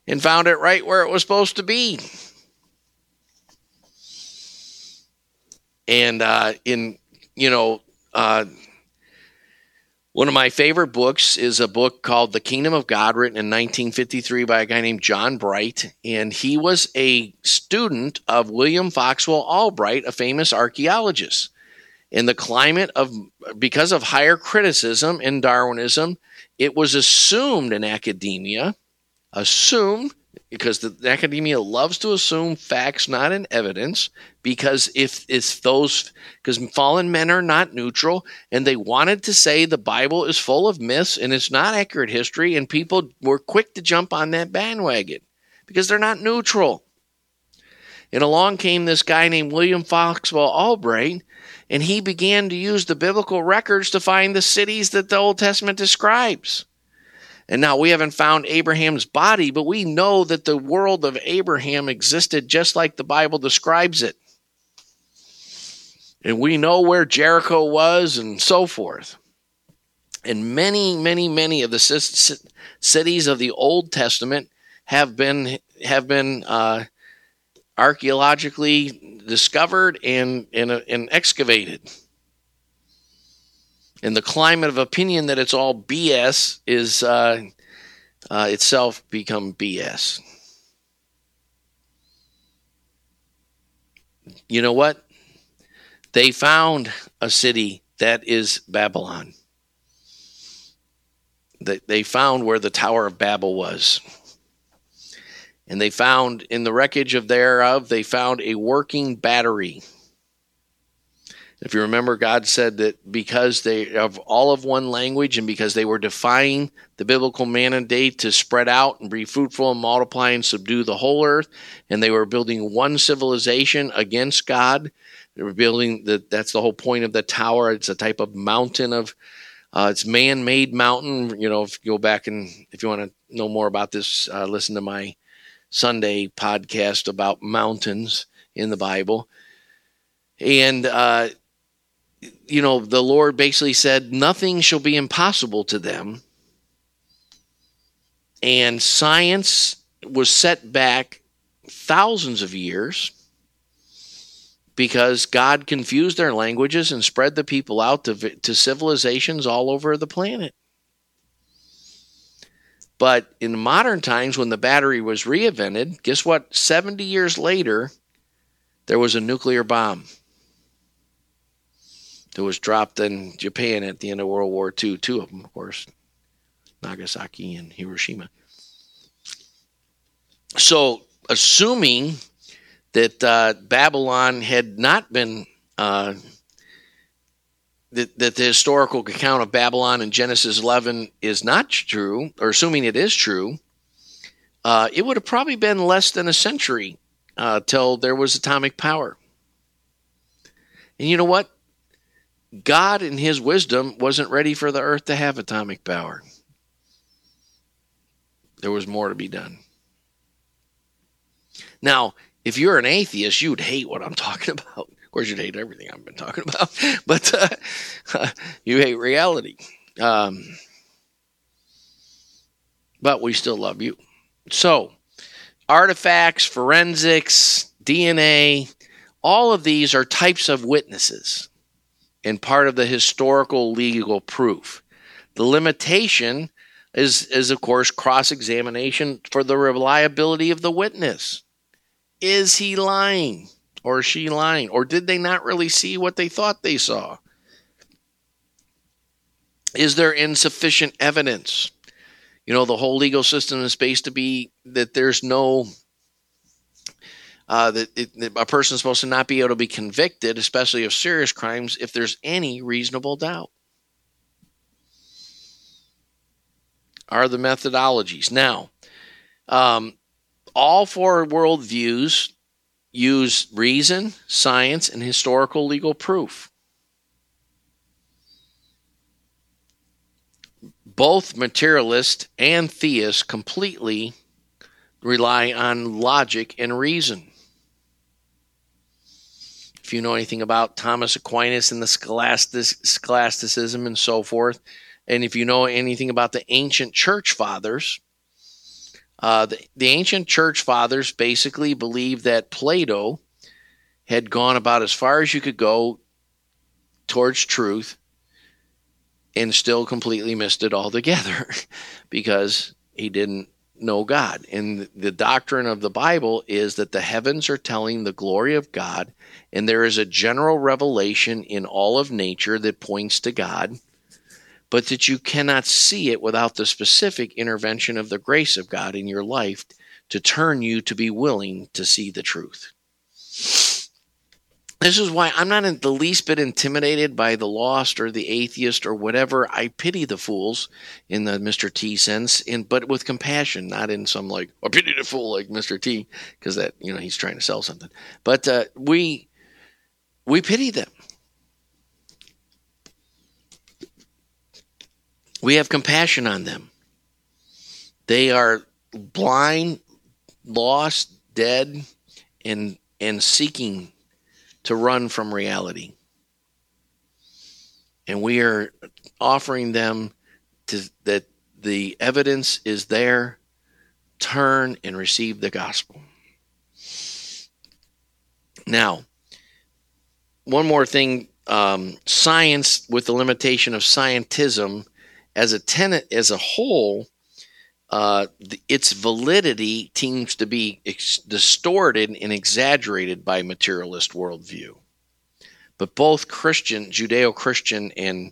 and found it right where it was supposed to be. And uh, in, you know, uh, one of my favorite books is a book called The Kingdom of God, written in 1953 by a guy named John Bright. And he was a student of William Foxwell Albright, a famous archaeologist. In the climate of, because of higher criticism in Darwinism, it was assumed in academia, assumed because the, academia loves to assume facts not in evidence because if it's those because fallen men are not neutral and they wanted to say the bible is full of myths and it's not accurate history and people were quick to jump on that bandwagon because they're not neutral. And along came this guy named William Foxwell Albright, and he began to use the biblical records to find the cities that the Old Testament describes. And now we haven't found Abraham's body, but we know that the world of Abraham existed just like the Bible describes it. And we know where Jericho was and so forth. And many, many, many of the cities of the Old Testament have been have been uh, archaeologically discovered and, and, and excavated. And the climate of opinion that it's all BS is uh, uh, itself become BS. You know what? They found a city that is Babylon. They found where the Tower of Babel was. And they found in the wreckage of thereof, they found a working battery. If you remember, God said that because they have all of one language and because they were defying the biblical mandate to spread out and be fruitful and multiply and subdue the whole earth, and they were building one civilization against God. They were building that. That's the whole point of the tower. It's a type of mountain of uh, it's man-made mountain. You know, if you go back and if you want to know more about this, uh, listen to my Sunday podcast about mountains in the Bible. And, uh, you know, the Lord basically said, nothing shall be impossible to them. And science was set back thousands of years because God confused their languages and spread the people out to, to civilizations all over the planet. But in modern times, when the battery was reinvented, guess what? 70 years later, there was a nuclear bomb that was dropped in Japan at the end of World War II. Two of them, of course, Nagasaki and Hiroshima. So, assuming that uh, Babylon had not been uh, that, that the historical account of Babylon in Genesis 11 is not true, or assuming it is true, uh, it would have probably been less than a century uh, till there was atomic power. And you know what? God, in His wisdom, wasn't ready for the earth to have atomic power. There was more to be done. Now, if you're an atheist, you would hate what I'm talking about Of course, you'd hate everything I've been talking about, but uh, you hate reality. Um, but we still love you. So, artifacts, forensics, DNA, all of these are types of witnesses and part of the historical legal proof. The limitation is, is of course, cross examination for the reliability of the witness. Is he lying? Or is she lying? Or did they not really see what they thought they saw? Is there insufficient evidence? You know, the whole legal system is based to be that there's no uh, that, it, that a person is supposed to not be able to be convicted, especially of serious crimes, if there's any reasonable doubt. Are the methodologies now? Um, all four worldviews use reason, science, and historical legal proof. Both materialist and theist completely rely on logic and reason. If you know anything about Thomas Aquinas and the scholasticism and so forth, and if you know anything about the ancient church fathers, uh, the, the ancient church fathers basically believed that Plato had gone about as far as you could go towards truth and still completely missed it altogether because he didn't know God. And the doctrine of the Bible is that the heavens are telling the glory of God, and there is a general revelation in all of nature that points to God but that you cannot see it without the specific intervention of the grace of God in your life to turn you to be willing to see the truth. This is why I'm not in the least bit intimidated by the lost or the atheist or whatever. I pity the fools in the Mr. T sense, in but with compassion, not in some like I pity the fool like Mr. T, because that you know he's trying to sell something. But uh, we we pity them. We have compassion on them. They are blind, lost, dead, and and seeking to run from reality. And we are offering them to, that the evidence is there. Turn and receive the gospel. Now, one more thing um, science, with the limitation of scientism as a tenet as a whole, uh, its validity seems to be ex- distorted and exaggerated by materialist worldview. But both Christian, Judeo-Christian, and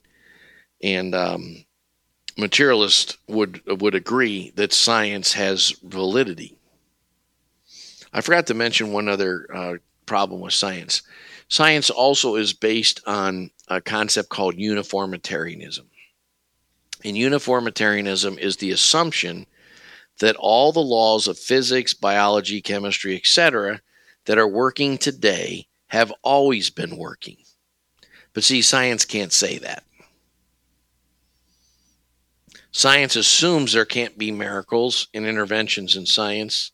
and um, materialist would would agree that science has validity. I forgot to mention one other uh, problem with science. Science also is based on a concept called uniformitarianism. And uniformitarianism is the assumption that all the laws of physics, biology, chemistry, etc., that are working today have always been working. But see, science can't say that. Science assumes there can't be miracles and interventions in science,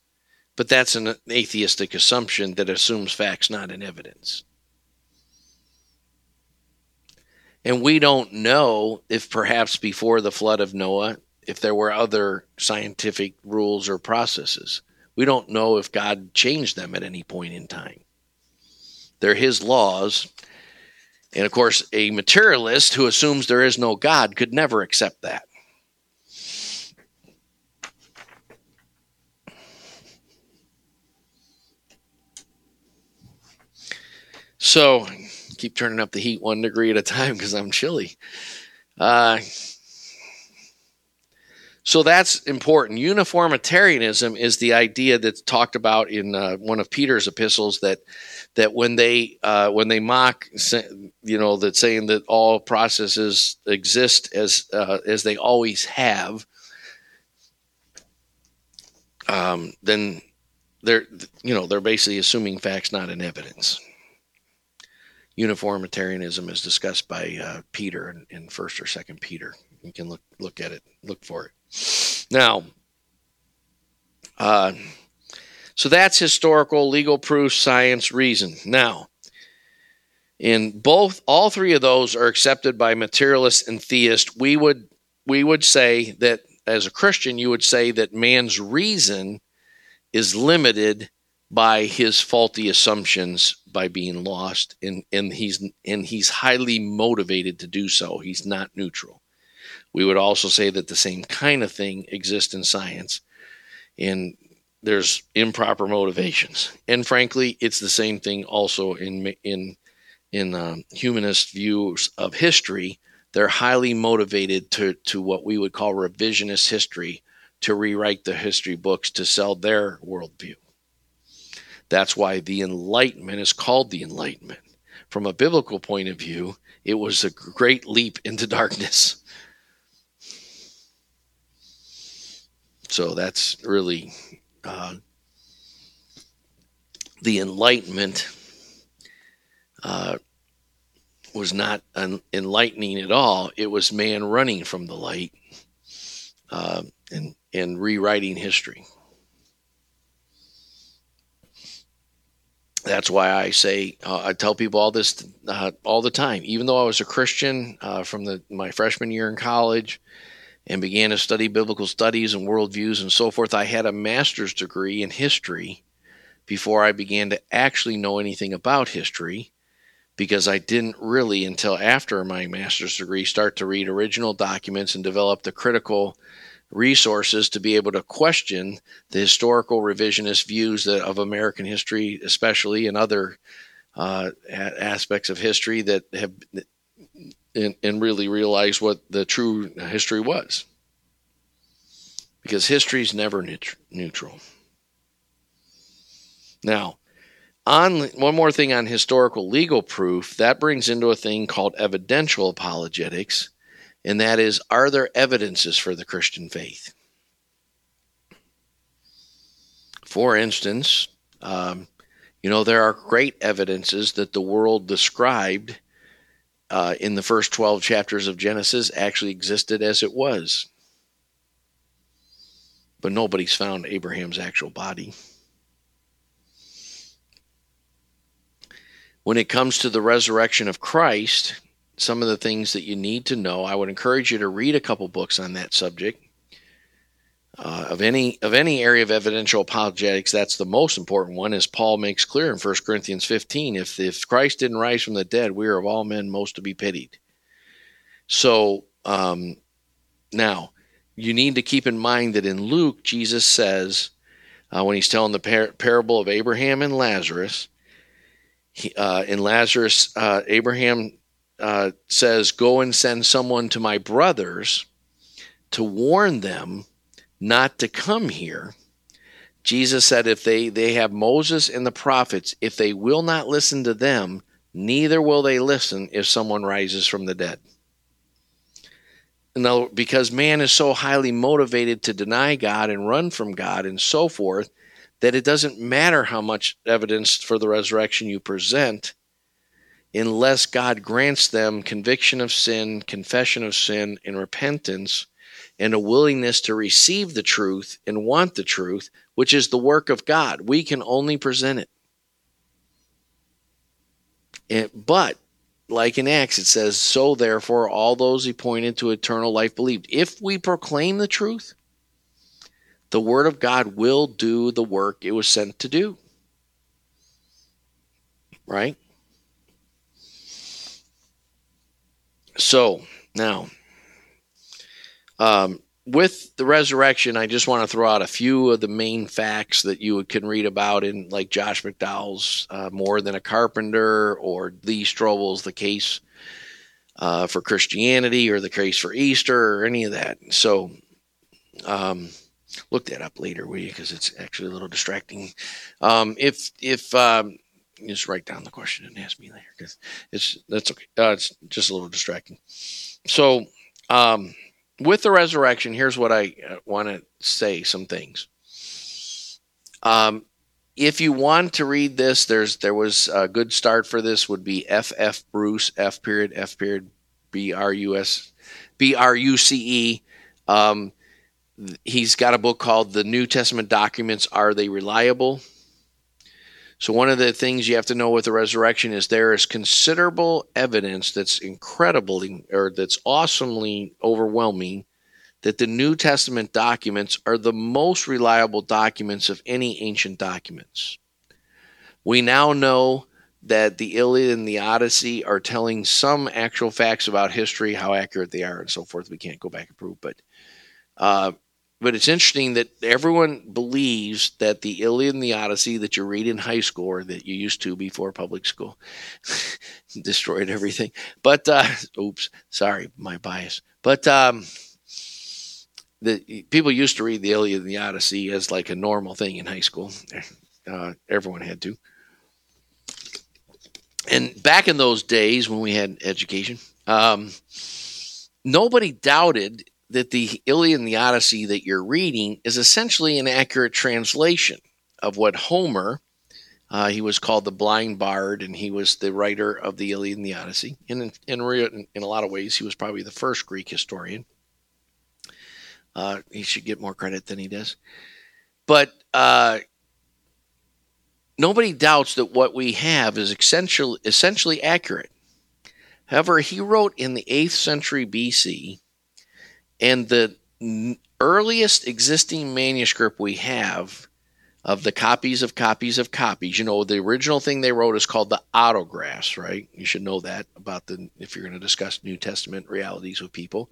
but that's an atheistic assumption that assumes facts, not in evidence. And we don't know if perhaps before the flood of Noah, if there were other scientific rules or processes. We don't know if God changed them at any point in time. They're his laws. And of course, a materialist who assumes there is no God could never accept that. So, keep turning up the heat one degree at a time because I'm chilly. Uh, so that's important. Uniformitarianism is the idea that's talked about in uh, one of Peter's epistles that that when they uh, when they mock, you know, that saying that all processes exist as uh, as they always have, um, then they're you know they're basically assuming facts, not in evidence uniformitarianism is discussed by uh, Peter in, in, First or Second Peter. You can look look at it, look for it. Now, uh, so that's historical, legal proof, science, reason. Now, in both, all three of those are accepted by materialists and theists. We would we would say that as a Christian, you would say that man's reason is limited by his faulty assumptions by being lost and, and he's and he's highly motivated to do so. He's not neutral. We would also say that the same kind of thing exists in science and there's improper motivations. And frankly it's the same thing also in in in um, humanist views of history. They're highly motivated to to what we would call revisionist history to rewrite the history books to sell their worldview that's why the Enlightenment is called the Enlightenment. From a biblical point of view, it was a great leap into darkness. So that's really uh, the Enlightenment uh, was not enlightening at all. It was man running from the light uh, and, and rewriting history. That's why I say uh, I tell people all this uh, all the time. Even though I was a Christian uh, from the, my freshman year in college and began to study biblical studies and worldviews and so forth, I had a master's degree in history before I began to actually know anything about history because I didn't really until after my master's degree start to read original documents and develop the critical resources to be able to question the historical revisionist views that, of American history, especially and other uh, aspects of history that have and, and really realize what the true history was. Because history is never neut- neutral. Now, on one more thing on historical legal proof, that brings into a thing called evidential apologetics, and that is are there evidences for the Christian faith? For instance, um, you know, there are great evidences that the world described uh, in the first 12 chapters of Genesis actually existed as it was. But nobody's found Abraham's actual body. When it comes to the resurrection of Christ, some of the things that you need to know, I would encourage you to read a couple books on that subject. Uh, of any of any area of evidential apologetics, that's the most important one, as Paul makes clear in 1 Corinthians 15. If if Christ didn't rise from the dead, we are of all men most to be pitied. So um, now you need to keep in mind that in Luke, Jesus says uh, when he's telling the par- parable of Abraham and Lazarus, he, uh, in Lazarus, uh, Abraham uh, says, "Go and send someone to my brothers to warn them." not to come here. Jesus said, if they, they have Moses and the prophets, if they will not listen to them, neither will they listen if someone rises from the dead. No, because man is so highly motivated to deny God and run from God and so forth that it doesn't matter how much evidence for the resurrection you present unless God grants them conviction of sin, confession of sin, and repentance and a willingness to receive the truth and want the truth, which is the work of God. We can only present it. And, but, like in Acts, it says, So therefore, all those he pointed to eternal life believed. If we proclaim the truth, the word of God will do the work it was sent to do. Right? So, now, um, with the resurrection, I just want to throw out a few of the main facts that you can read about in like Josh McDowell's uh, More Than a Carpenter or Lee Strobel's The Case uh, for Christianity or The Case for Easter or any of that. So um, look that up later, will you? Because it's actually a little distracting. Um, if if um, just write down the question and ask me later because it's that's okay. Uh, it's just a little distracting. So um, with the resurrection, here's what I uh, want to say some things. Um, if you want to read this, there's there was a good start for this would be F F Bruce F period F period B R U S B R U C E. Um, he's got a book called The New Testament Documents Are They Reliable? So, one of the things you have to know with the resurrection is there is considerable evidence that's incredibly or that's awesomely overwhelming that the New Testament documents are the most reliable documents of any ancient documents. We now know that the Iliad and the Odyssey are telling some actual facts about history, how accurate they are, and so forth. We can't go back and prove, but uh, but it's interesting that everyone believes that the Iliad and the Odyssey that you read in high school or that you used to before public school destroyed everything. But uh, oops, sorry, my bias. But um, the people used to read the Iliad and the Odyssey as like a normal thing in high school. Uh, everyone had to. And back in those days when we had education, um, nobody doubted that the Iliad and the Odyssey that you're reading is essentially an accurate translation of what Homer, uh, he was called the blind bard, and he was the writer of the Iliad and the Odyssey. And in, in, in a lot of ways, he was probably the first Greek historian. Uh, he should get more credit than he does. But uh, nobody doubts that what we have is essentially, essentially accurate. However, he wrote in the 8th century BC and the earliest existing manuscript we have of the copies of copies of copies, you know, the original thing they wrote is called the autographs, right? You should know that about the, if you're going to discuss New Testament realities with people.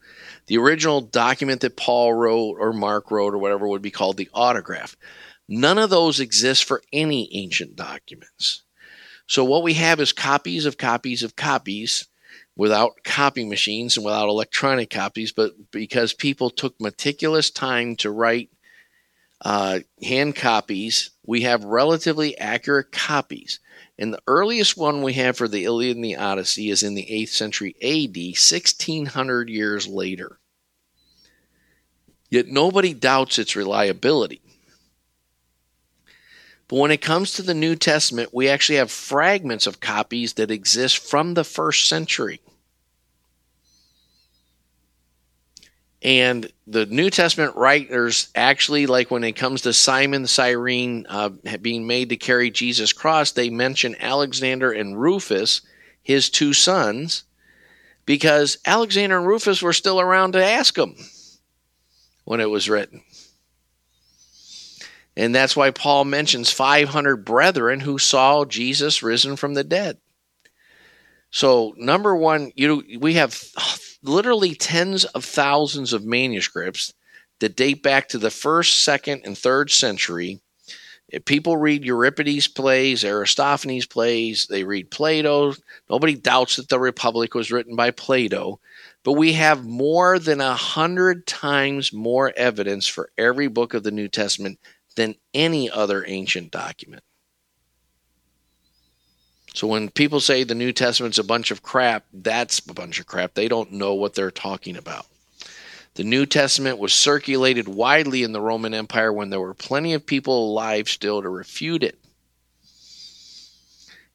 The original document that Paul wrote or Mark wrote or whatever would be called the autograph. None of those exist for any ancient documents. So what we have is copies of copies of copies without copy machines and without electronic copies, but because people took meticulous time to write uh, hand copies, we have relatively accurate copies. And the earliest one we have for the Iliad and the Odyssey is in the 8th century AD, 1600 years later. Yet nobody doubts its reliability. But when it comes to the New Testament, we actually have fragments of copies that exist from the first century. And the New Testament writers actually, like when it comes to Simon Cyrene uh, being made to carry Jesus' cross, they mention Alexander and Rufus, his two sons, because Alexander and Rufus were still around to ask him when it was written. And that's why Paul mentions 500 brethren who saw Jesus risen from the dead. So, number one, you we have literally tens of thousands of manuscripts that date back to the first, second, and third century. If people read Euripides' plays, Aristophanes' plays, they read Plato. Nobody doubts that the Republic was written by Plato. But we have more than a hundred times more evidence for every book of the New Testament than any other ancient document. So when people say the New Testament's a bunch of crap, that's a bunch of crap. They don't know what they're talking about. The New Testament was circulated widely in the Roman Empire when there were plenty of people alive still to refute it.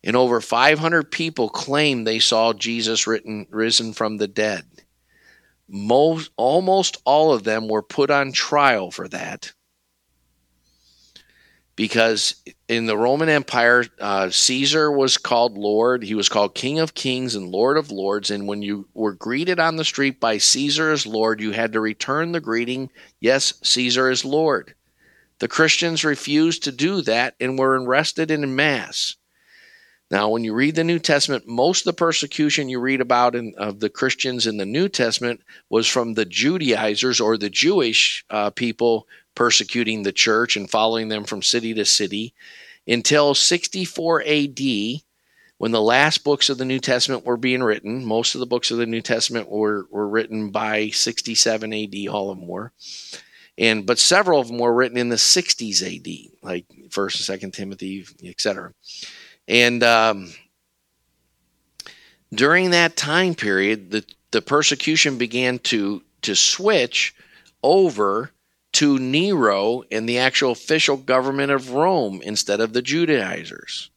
And over 500 people claim they saw Jesus written, risen from the dead. Most, almost all of them were put on trial for that because in the Roman Empire, uh, Caesar was called Lord. He was called King of Kings and Lord of Lords. And when you were greeted on the street by Caesar as Lord, you had to return the greeting, Yes, Caesar is Lord. The Christians refused to do that and were arrested in mass. Now, when you read the New Testament, most of the persecution you read about in, of the Christians in the New Testament was from the Judaizers or the Jewish uh, people persecuting the church and following them from city to city until 64 AD, when the last books of the New Testament were being written. Most of the books of the New Testament were, were written by 67 AD, all of them were. And but several of them were written in the 60s AD, like First and Second Timothy, etc. And um, during that time period, the the persecution began to to switch over to Nero and the actual official government of Rome instead of the Judaizers.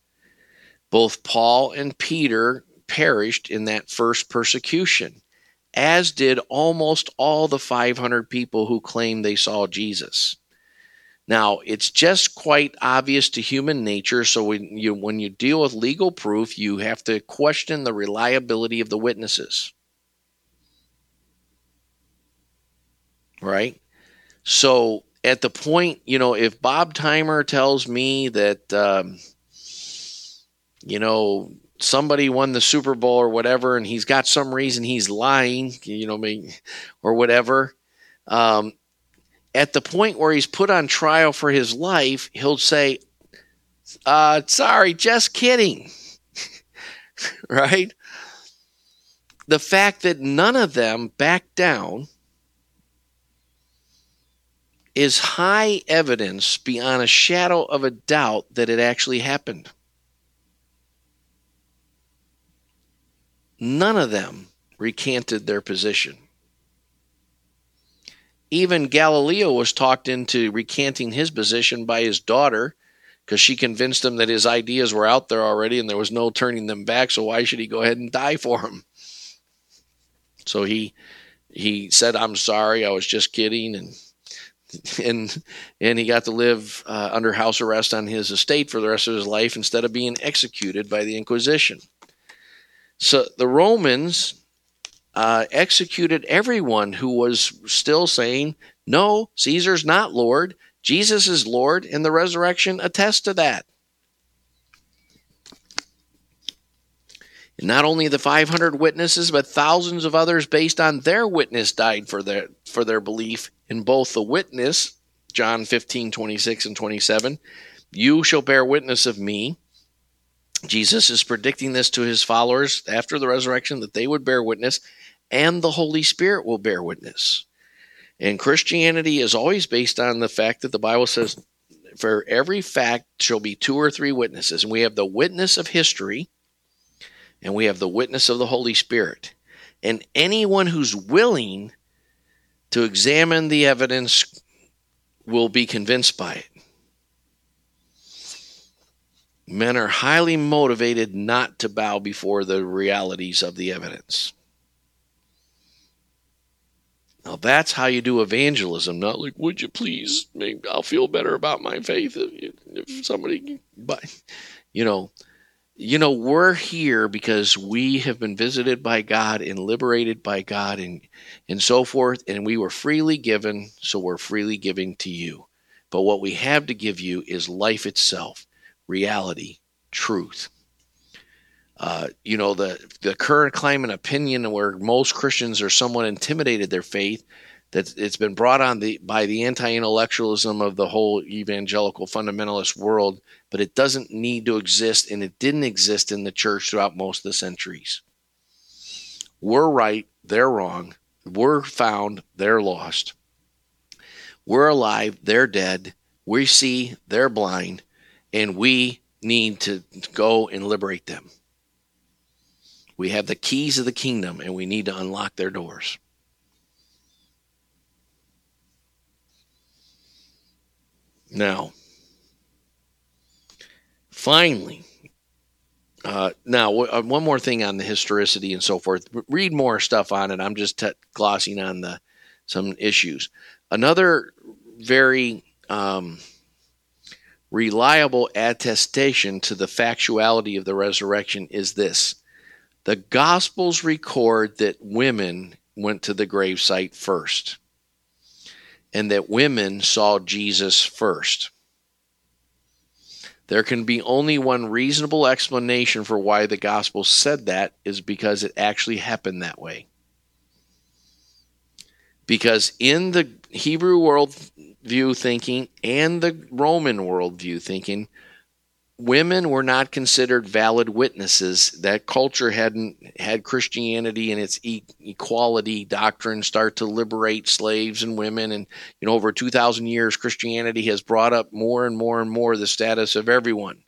Both Paul and Peter perished in that first persecution, as did almost all the 500 people who claimed they saw Jesus. Now, it's just quite obvious to human nature, so when you, when you deal with legal proof, you have to question the reliability of the witnesses. Right? So at the point, you know, if Bob Timer tells me that, um, you know, somebody won the Super Bowl or whatever, and he's got some reason he's lying, you know, or whatever, um, at the point where he's put on trial for his life, he'll say, uh, sorry, just kidding. right? The fact that none of them backed down is high evidence beyond a shadow of a doubt that it actually happened. None of them recanted their position. Even Galileo was talked into recanting his position by his daughter because she convinced him that his ideas were out there already and there was no turning them back, so why should he go ahead and die for them? So he he said, "I'm sorry, I was just kidding," and and and he got to live uh, under house arrest on his estate for the rest of his life instead of being executed by the Inquisition. So the Romans uh, executed everyone who was still saying, "No, Caesar's not Lord. Jesus is Lord," and the resurrection attests to that. Not only the 500 witnesses, but thousands of others based on their witness died for their for their belief in both the witness, John 15, 26 and 27, you shall bear witness of me. Jesus is predicting this to his followers after the resurrection that they would bear witness, and the Holy Spirit will bear witness. And Christianity is always based on the fact that the Bible says, for every fact shall be two or three witnesses. And we have the witness of history and we have the witness of the Holy Spirit. And anyone who's willing to examine the evidence will be convinced by it. Men are highly motivated not to bow before the realities of the evidence. Now that's how you do evangelism, not like, would you please, I'll feel better about my faith if, if somebody, but, you know, you know, we're here because we have been visited by God and liberated by God and, and so forth, and we were freely given, so we're freely giving to you. But what we have to give you is life itself, reality, truth. Uh, you know, the, the current climate opinion where most Christians are somewhat intimidated their faith, that it's been brought on the, by the anti-intellectualism of the whole evangelical fundamentalist world, but it doesn't need to exist, and it didn't exist in the church throughout most of the centuries. We're right, they're wrong. We're found, they're lost. We're alive, they're dead. We see, they're blind, and we need to go and liberate them. We have the keys of the kingdom and we need to unlock their doors. Now, finally, uh, now uh, one more thing on the historicity and so forth. Read more stuff on it. I'm just t- glossing on the some issues. Another very um, reliable attestation to the factuality of the resurrection is this: the Gospels record that women went to the gravesite first and that women saw Jesus first. There can be only one reasonable explanation for why the gospel said that is because it actually happened that way. Because in the Hebrew worldview thinking and the Roman worldview thinking, women were not considered valid witnesses. That culture hadn't had Christianity and its e- equality doctrine start to liberate slaves and women. And, you know, over 2,000 years, Christianity has brought up more and more and more the status of everyone.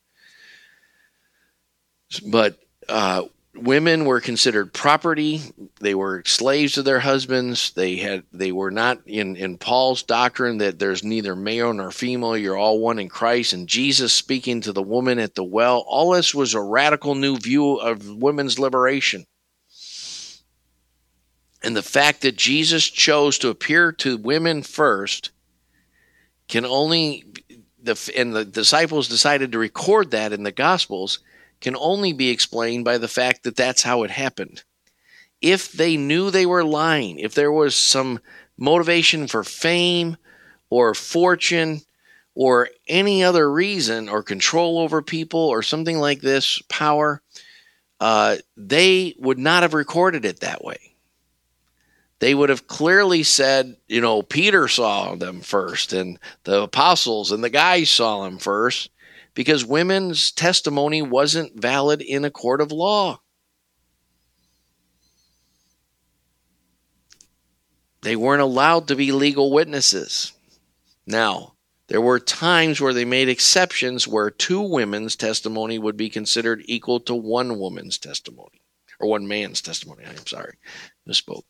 But uh, women were considered property. They were slaves to their husbands. They had they were not in in paul's doctrine that there's neither male nor female. You're all one in christ. And jesus speaking to the woman at the well all this was a radical new view of women's liberation. And the fact that jesus chose to appear to women first can only the and the disciples decided to record that in the gospels can only be explained by the fact that that's how it happened. If they knew they were lying, if there was some motivation for fame or fortune or any other reason or control over people or something like this, power, uh, they would not have recorded it that way. They would have clearly said, you know, Peter saw them first, and the apostles and the guys saw them first because women's testimony wasn't valid in a court of law. They weren't allowed to be legal witnesses. Now, there were times where they made exceptions where two women's testimony would be considered equal to one woman's testimony, or one man's testimony. I'm sorry, misspoke.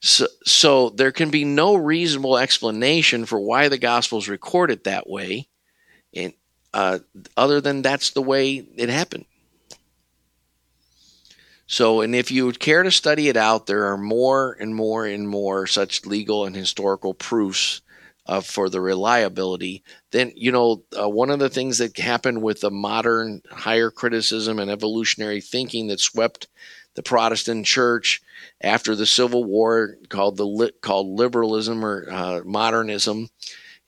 So, so there can be no reasonable explanation for why the Gospels record it that way. And uh, other than that's the way it happened. So, and if you would care to study it out, there are more and more and more such legal and historical proofs uh, for the reliability. Then, you know, uh, one of the things that happened with the modern higher criticism and evolutionary thinking that swept the Protestant church after the Civil War, called the called liberalism or uh, modernism,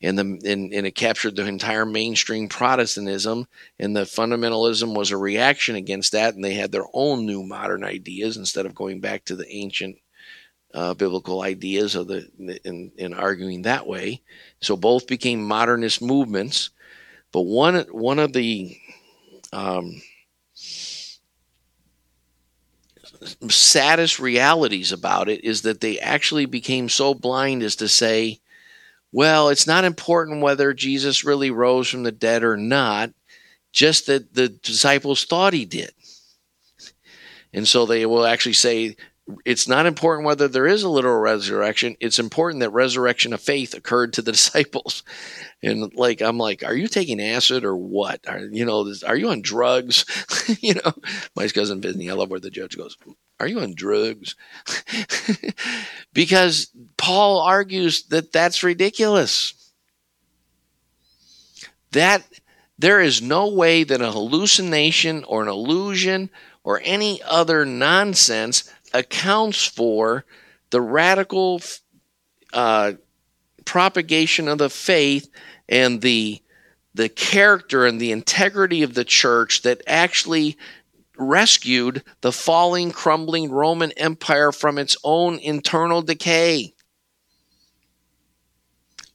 and the and, and it captured the entire mainstream Protestantism, and the fundamentalism was a reaction against that, and they had their own new modern ideas instead of going back to the ancient uh, biblical ideas of the in, in arguing that way. So both became modernist movements, but one one of the um, saddest realities about it is that they actually became so blind as to say, well, it's not important whether Jesus really rose from the dead or not, just that the disciples thought he did. And so they will actually say, it's not important whether there is a literal resurrection. It's important that resurrection of faith occurred to the disciples. And like, I'm like, are you taking acid or what? Are, you know, are you on drugs? you know, my cousin Vinny, I love where the judge goes, are you on drugs? because Paul argues that that's ridiculous. That there is no way that a hallucination or an illusion or any other nonsense accounts for the radical uh, propagation of the faith and the the character and the integrity of the church that actually rescued the falling, crumbling Roman Empire from its own internal decay.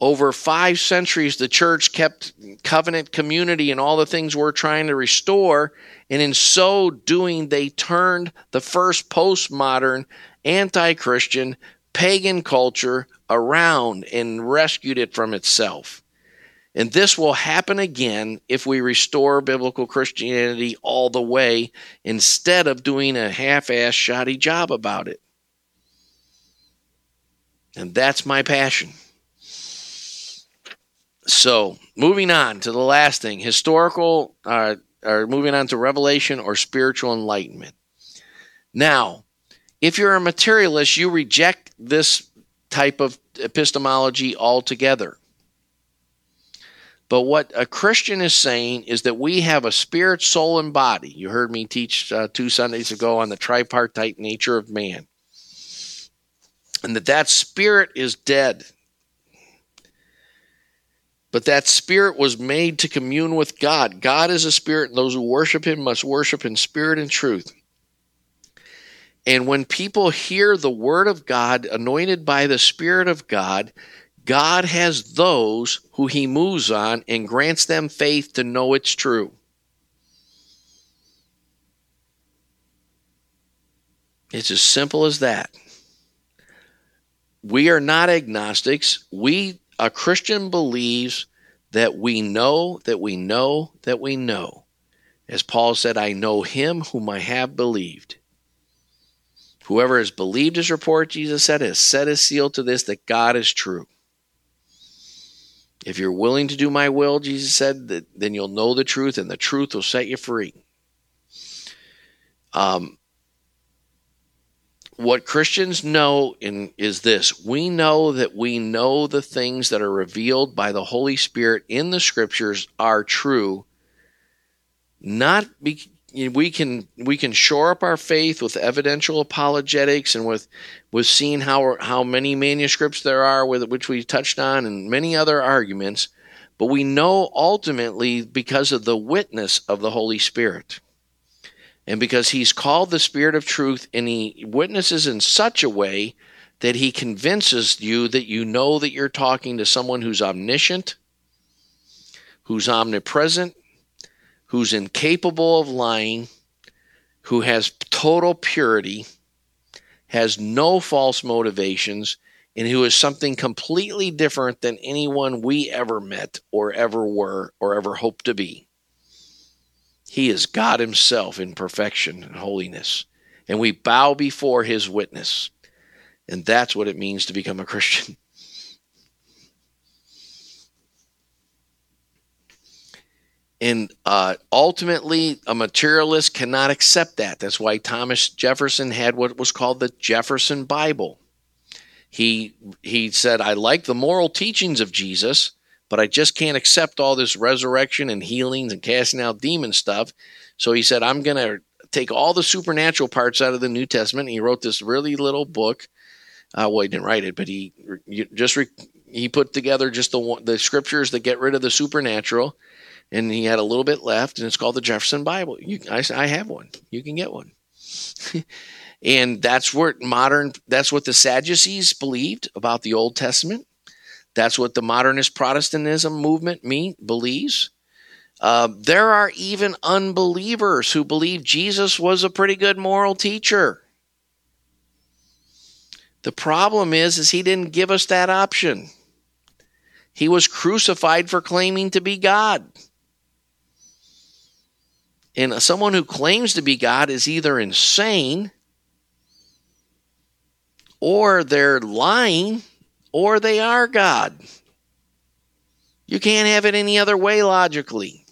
Over five centuries, the church kept covenant community and all the things we're trying to restore and in so doing, they turned the first postmodern, anti Christian, pagan culture around and rescued it from itself. And this will happen again if we restore biblical Christianity all the way instead of doing a half ass shoddy job about it. And that's my passion. So, moving on to the last thing historical uh, or moving on to revelation or spiritual enlightenment. Now, if you're a materialist, you reject this type of epistemology altogether. But what a Christian is saying is that we have a spirit, soul, and body. You heard me teach uh, two Sundays ago on the tripartite nature of man. And that that spirit is dead. But that spirit was made to commune with God. God is a spirit, and those who worship him must worship in spirit and truth. And when people hear the word of God anointed by the Spirit of God, God has those who he moves on and grants them faith to know it's true. It's as simple as that. We are not agnostics. We a Christian believes that we know that we know that we know. As Paul said, I know him whom I have believed. Whoever has believed his report, Jesus said, has set his seal to this that God is true. If you're willing to do my will, Jesus said, then you'll know the truth, and the truth will set you free. Um, what Christians know in, is this we know that we know the things that are revealed by the Holy Spirit in the scriptures are true. Not be, we can we can shore up our faith with evidential apologetics and with with seeing how how many manuscripts there are with which we touched on and many other arguments, but we know ultimately because of the witness of the Holy Spirit. And because he's called the Spirit of truth and he witnesses in such a way that he convinces you that you know that you're talking to someone who's omniscient, who's omnipresent, who's incapable of lying, who has total purity, has no false motivations, and who is something completely different than anyone we ever met or ever were or ever hope to be. He is God Himself in perfection and holiness. And we bow before His witness. And that's what it means to become a Christian. And uh, ultimately, a materialist cannot accept that. That's why Thomas Jefferson had what was called the Jefferson Bible. He he said, "I like the moral teachings of Jesus, but I just can't accept all this resurrection and healings and casting out demon stuff. So he said, I'm going to take all the supernatural parts out of the New Testament. He wrote this really little book. Uh, well, he didn't write it, but he just re- he put together just the the scriptures that get rid of the supernatural, and he had a little bit left, and it's called the Jefferson Bible. You, I, I have one. You can get one. and that's what modern. That's what the Sadducees believed about the Old Testament. That's what the modernist Protestantism movement mean, believes. Uh, there are even unbelievers who believe Jesus was a pretty good moral teacher. The problem is, is he didn't give us that option. He was crucified for claiming to be God. And someone who claims to be God is either insane or they're lying or they are God. You can't have it any other way logically.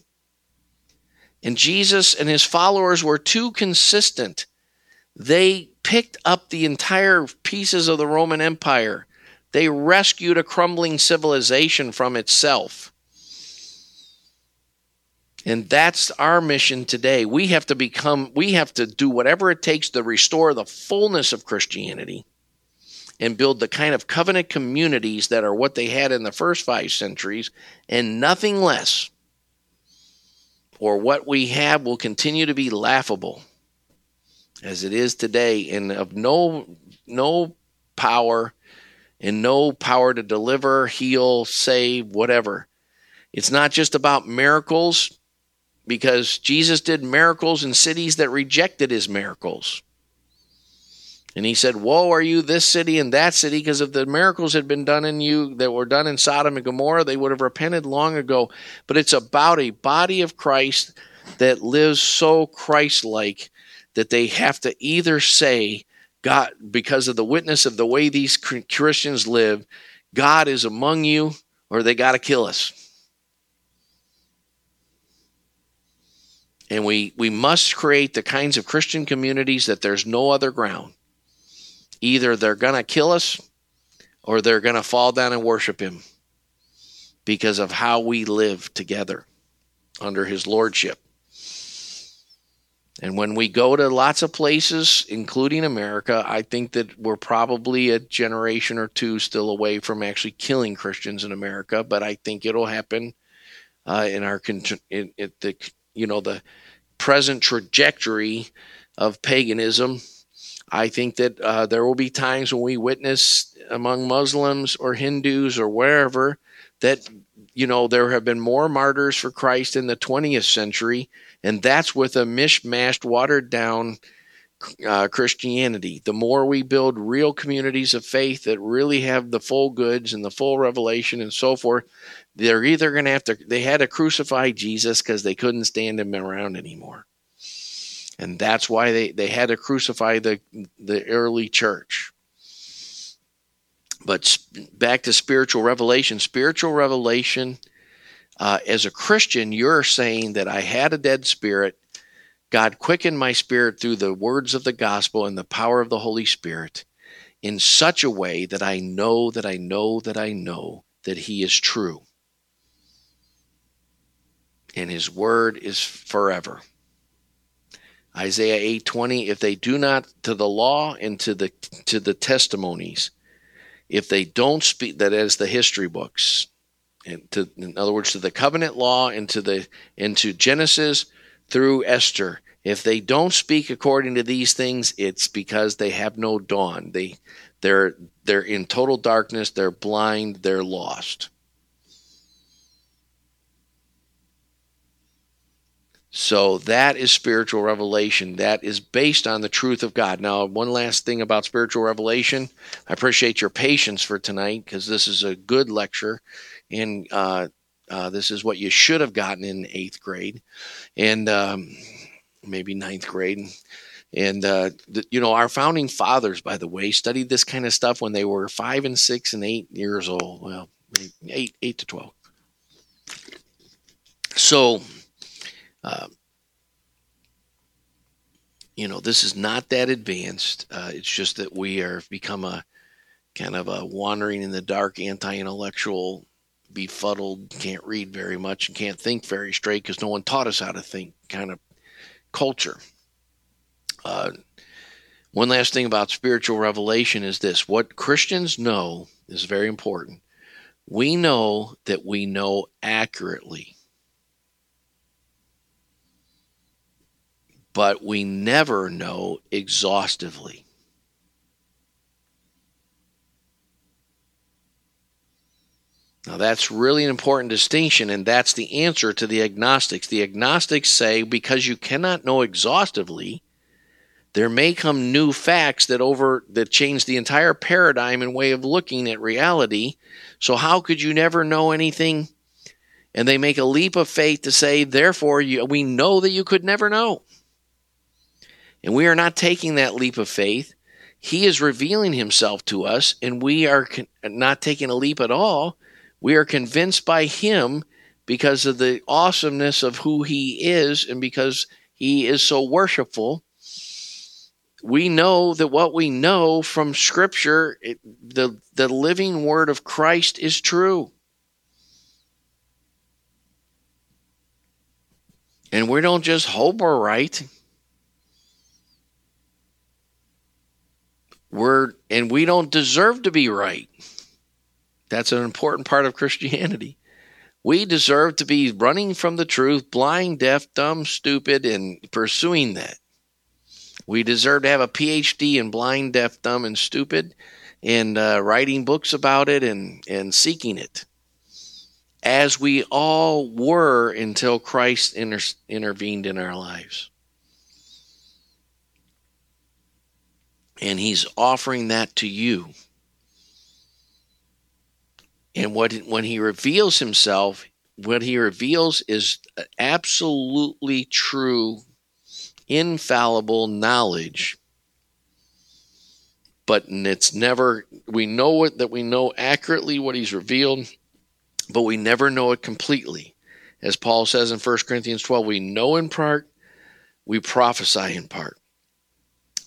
And Jesus and his followers were too consistent. They picked up the entire pieces of the Roman Empire. They rescued a crumbling civilization from itself. And that's our mission today. We have to become, we have to do whatever it takes to restore the fullness of Christianity and build the kind of covenant communities that are what they had in the first five centuries and nothing less. Or what we have will continue to be laughable as it is today and of no no power and no power to deliver, heal, save, whatever. It's not just about miracles because Jesus did miracles in cities that rejected his miracles. And he said, Woe are you, this city and that city, because if the miracles had been done in you that were done in Sodom and Gomorrah, they would have repented long ago. But it's about a body of Christ that lives so Christ like that they have to either say, God, because of the witness of the way these Christians live, God is among you, or they got to kill us. And we, we must create the kinds of Christian communities that there's no other ground either they're going to kill us or they're going to fall down and worship him because of how we live together under his lordship. And when we go to lots of places, including America, I think that we're probably a generation or two still away from actually killing Christians in America. But I think it'll happen uh, in our in, in the you know the present trajectory of paganism I think that uh, there will be times when we witness among Muslims or Hindus or wherever that, you know, there have been more martyrs for Christ in the 20th century, and that's with a mishmashed, watered down uh, Christianity. The more we build real communities of faith that really have the full goods and the full revelation and so forth, they're either going to have to, they had to crucify Jesus because they couldn't stand him around anymore. And that's why they, they had to crucify the the early church. But back to spiritual revelation. Spiritual revelation uh, as a christian you're saying that i had a dead spirit. God quickened my spirit through the words of the gospel and the power of the holy spirit in such a way that i know that i know that i know that he is true and his word is forever. Isaiah 8:20 if they do not to the law and to the to the testimonies if they don't speak that is the history books and to in other words to the covenant law and to the into Genesis through Esther if they don't speak according to these things it's because they have no dawn. They they're they're in total darkness they're blind they're lost So that is spiritual revelation. That is based on the truth of God. Now, one last thing about spiritual revelation. I appreciate your patience for tonight because this is a good lecture, and uh, uh, this is what you should have gotten in eighth grade, and um, maybe ninth grade. And uh, the, you know, our founding fathers, by the way, studied this kind of stuff when they were five and six and eight years old. Well, eight, eight to twelve. So uh, you know, this is not that advanced. Uh, it's just that we are become a kind of a wandering in the dark, anti-intellectual, befuddled, can't read very much and can't think very straight because no one taught us how to think kind of culture. Uh, one last thing about spiritual revelation is this: what Christians know is very important. We know that we know accurately but we never know exhaustively. Now, that's really an important distinction, and that's the answer to the agnostics. The agnostics say because you cannot know exhaustively, there may come new facts that over that change the entire paradigm and way of looking at reality. So how could you never know anything? And they make a leap of faith to say, therefore, you, we know that you could never know. And we are not taking that leap of faith. He is revealing himself to us, and we are con- not taking a leap at all. We are convinced by him because of the awesomeness of who he is and because he is so worshipful. We know that what we know from Scripture, it, the, the living word of Christ is true. And we don't just hope we're right. We're and we don't deserve to be right. That's an important part of Christianity. We deserve to be running from the truth, blind, deaf, dumb, stupid, and pursuing that. We deserve to have a PhD in blind, deaf, dumb, and stupid, and uh, writing books about it and, and seeking it, as we all were until Christ inter- intervened in our lives. And He's offering that to you. And what when he reveals himself, what he reveals is absolutely true, infallible knowledge. But it's never we know it that we know accurately what he's revealed, but we never know it completely. As Paul says in 1 Corinthians 12, we know in part, we prophesy in part.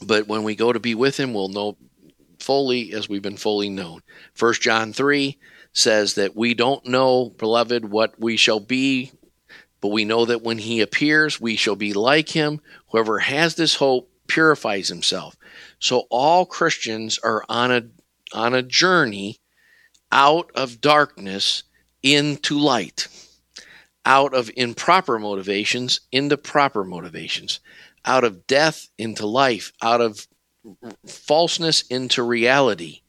But when we go to be with him, we'll know fully as we've been fully known. 1 John 3 says that we don't know, beloved, what we shall be, but we know that when he appears, we shall be like him. Whoever has this hope purifies himself. So all Christians are on a on a journey out of darkness into light, out of improper motivations into proper motivations, out of death into life, out of falseness into reality.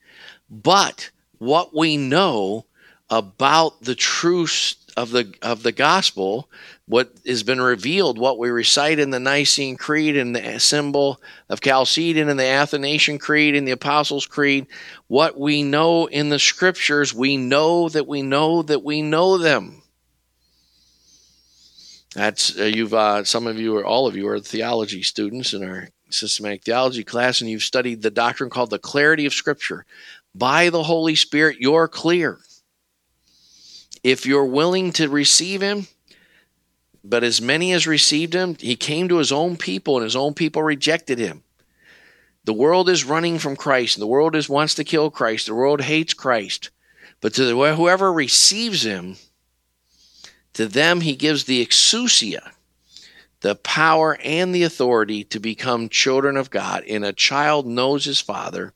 But what we know about the truth of the of the gospel, what has been revealed, what we recite in the Nicene Creed and the symbol of Chalcedon and the Athanasian Creed and the Apostles' Creed, what we know in the Scriptures, we know that we know that we know them. That's uh, you've uh, some of you or all of you are theology students in our systematic theology class, and you've studied the doctrine called the clarity of Scripture by the Holy Spirit, you're clear. If you're willing to receive Him, but as many as received Him, He came to His own people, and His own people rejected Him. The world is running from Christ. The world is wants to kill Christ. The world hates Christ. But to the, whoever receives Him, to them He gives the exousia, the power and the authority to become children of God. And a child knows his father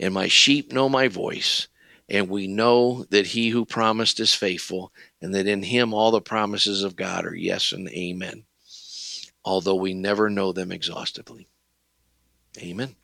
and my sheep know my voice, and we know that he who promised is faithful, and that in him all the promises of God are yes and amen, although we never know them exhaustively. Amen.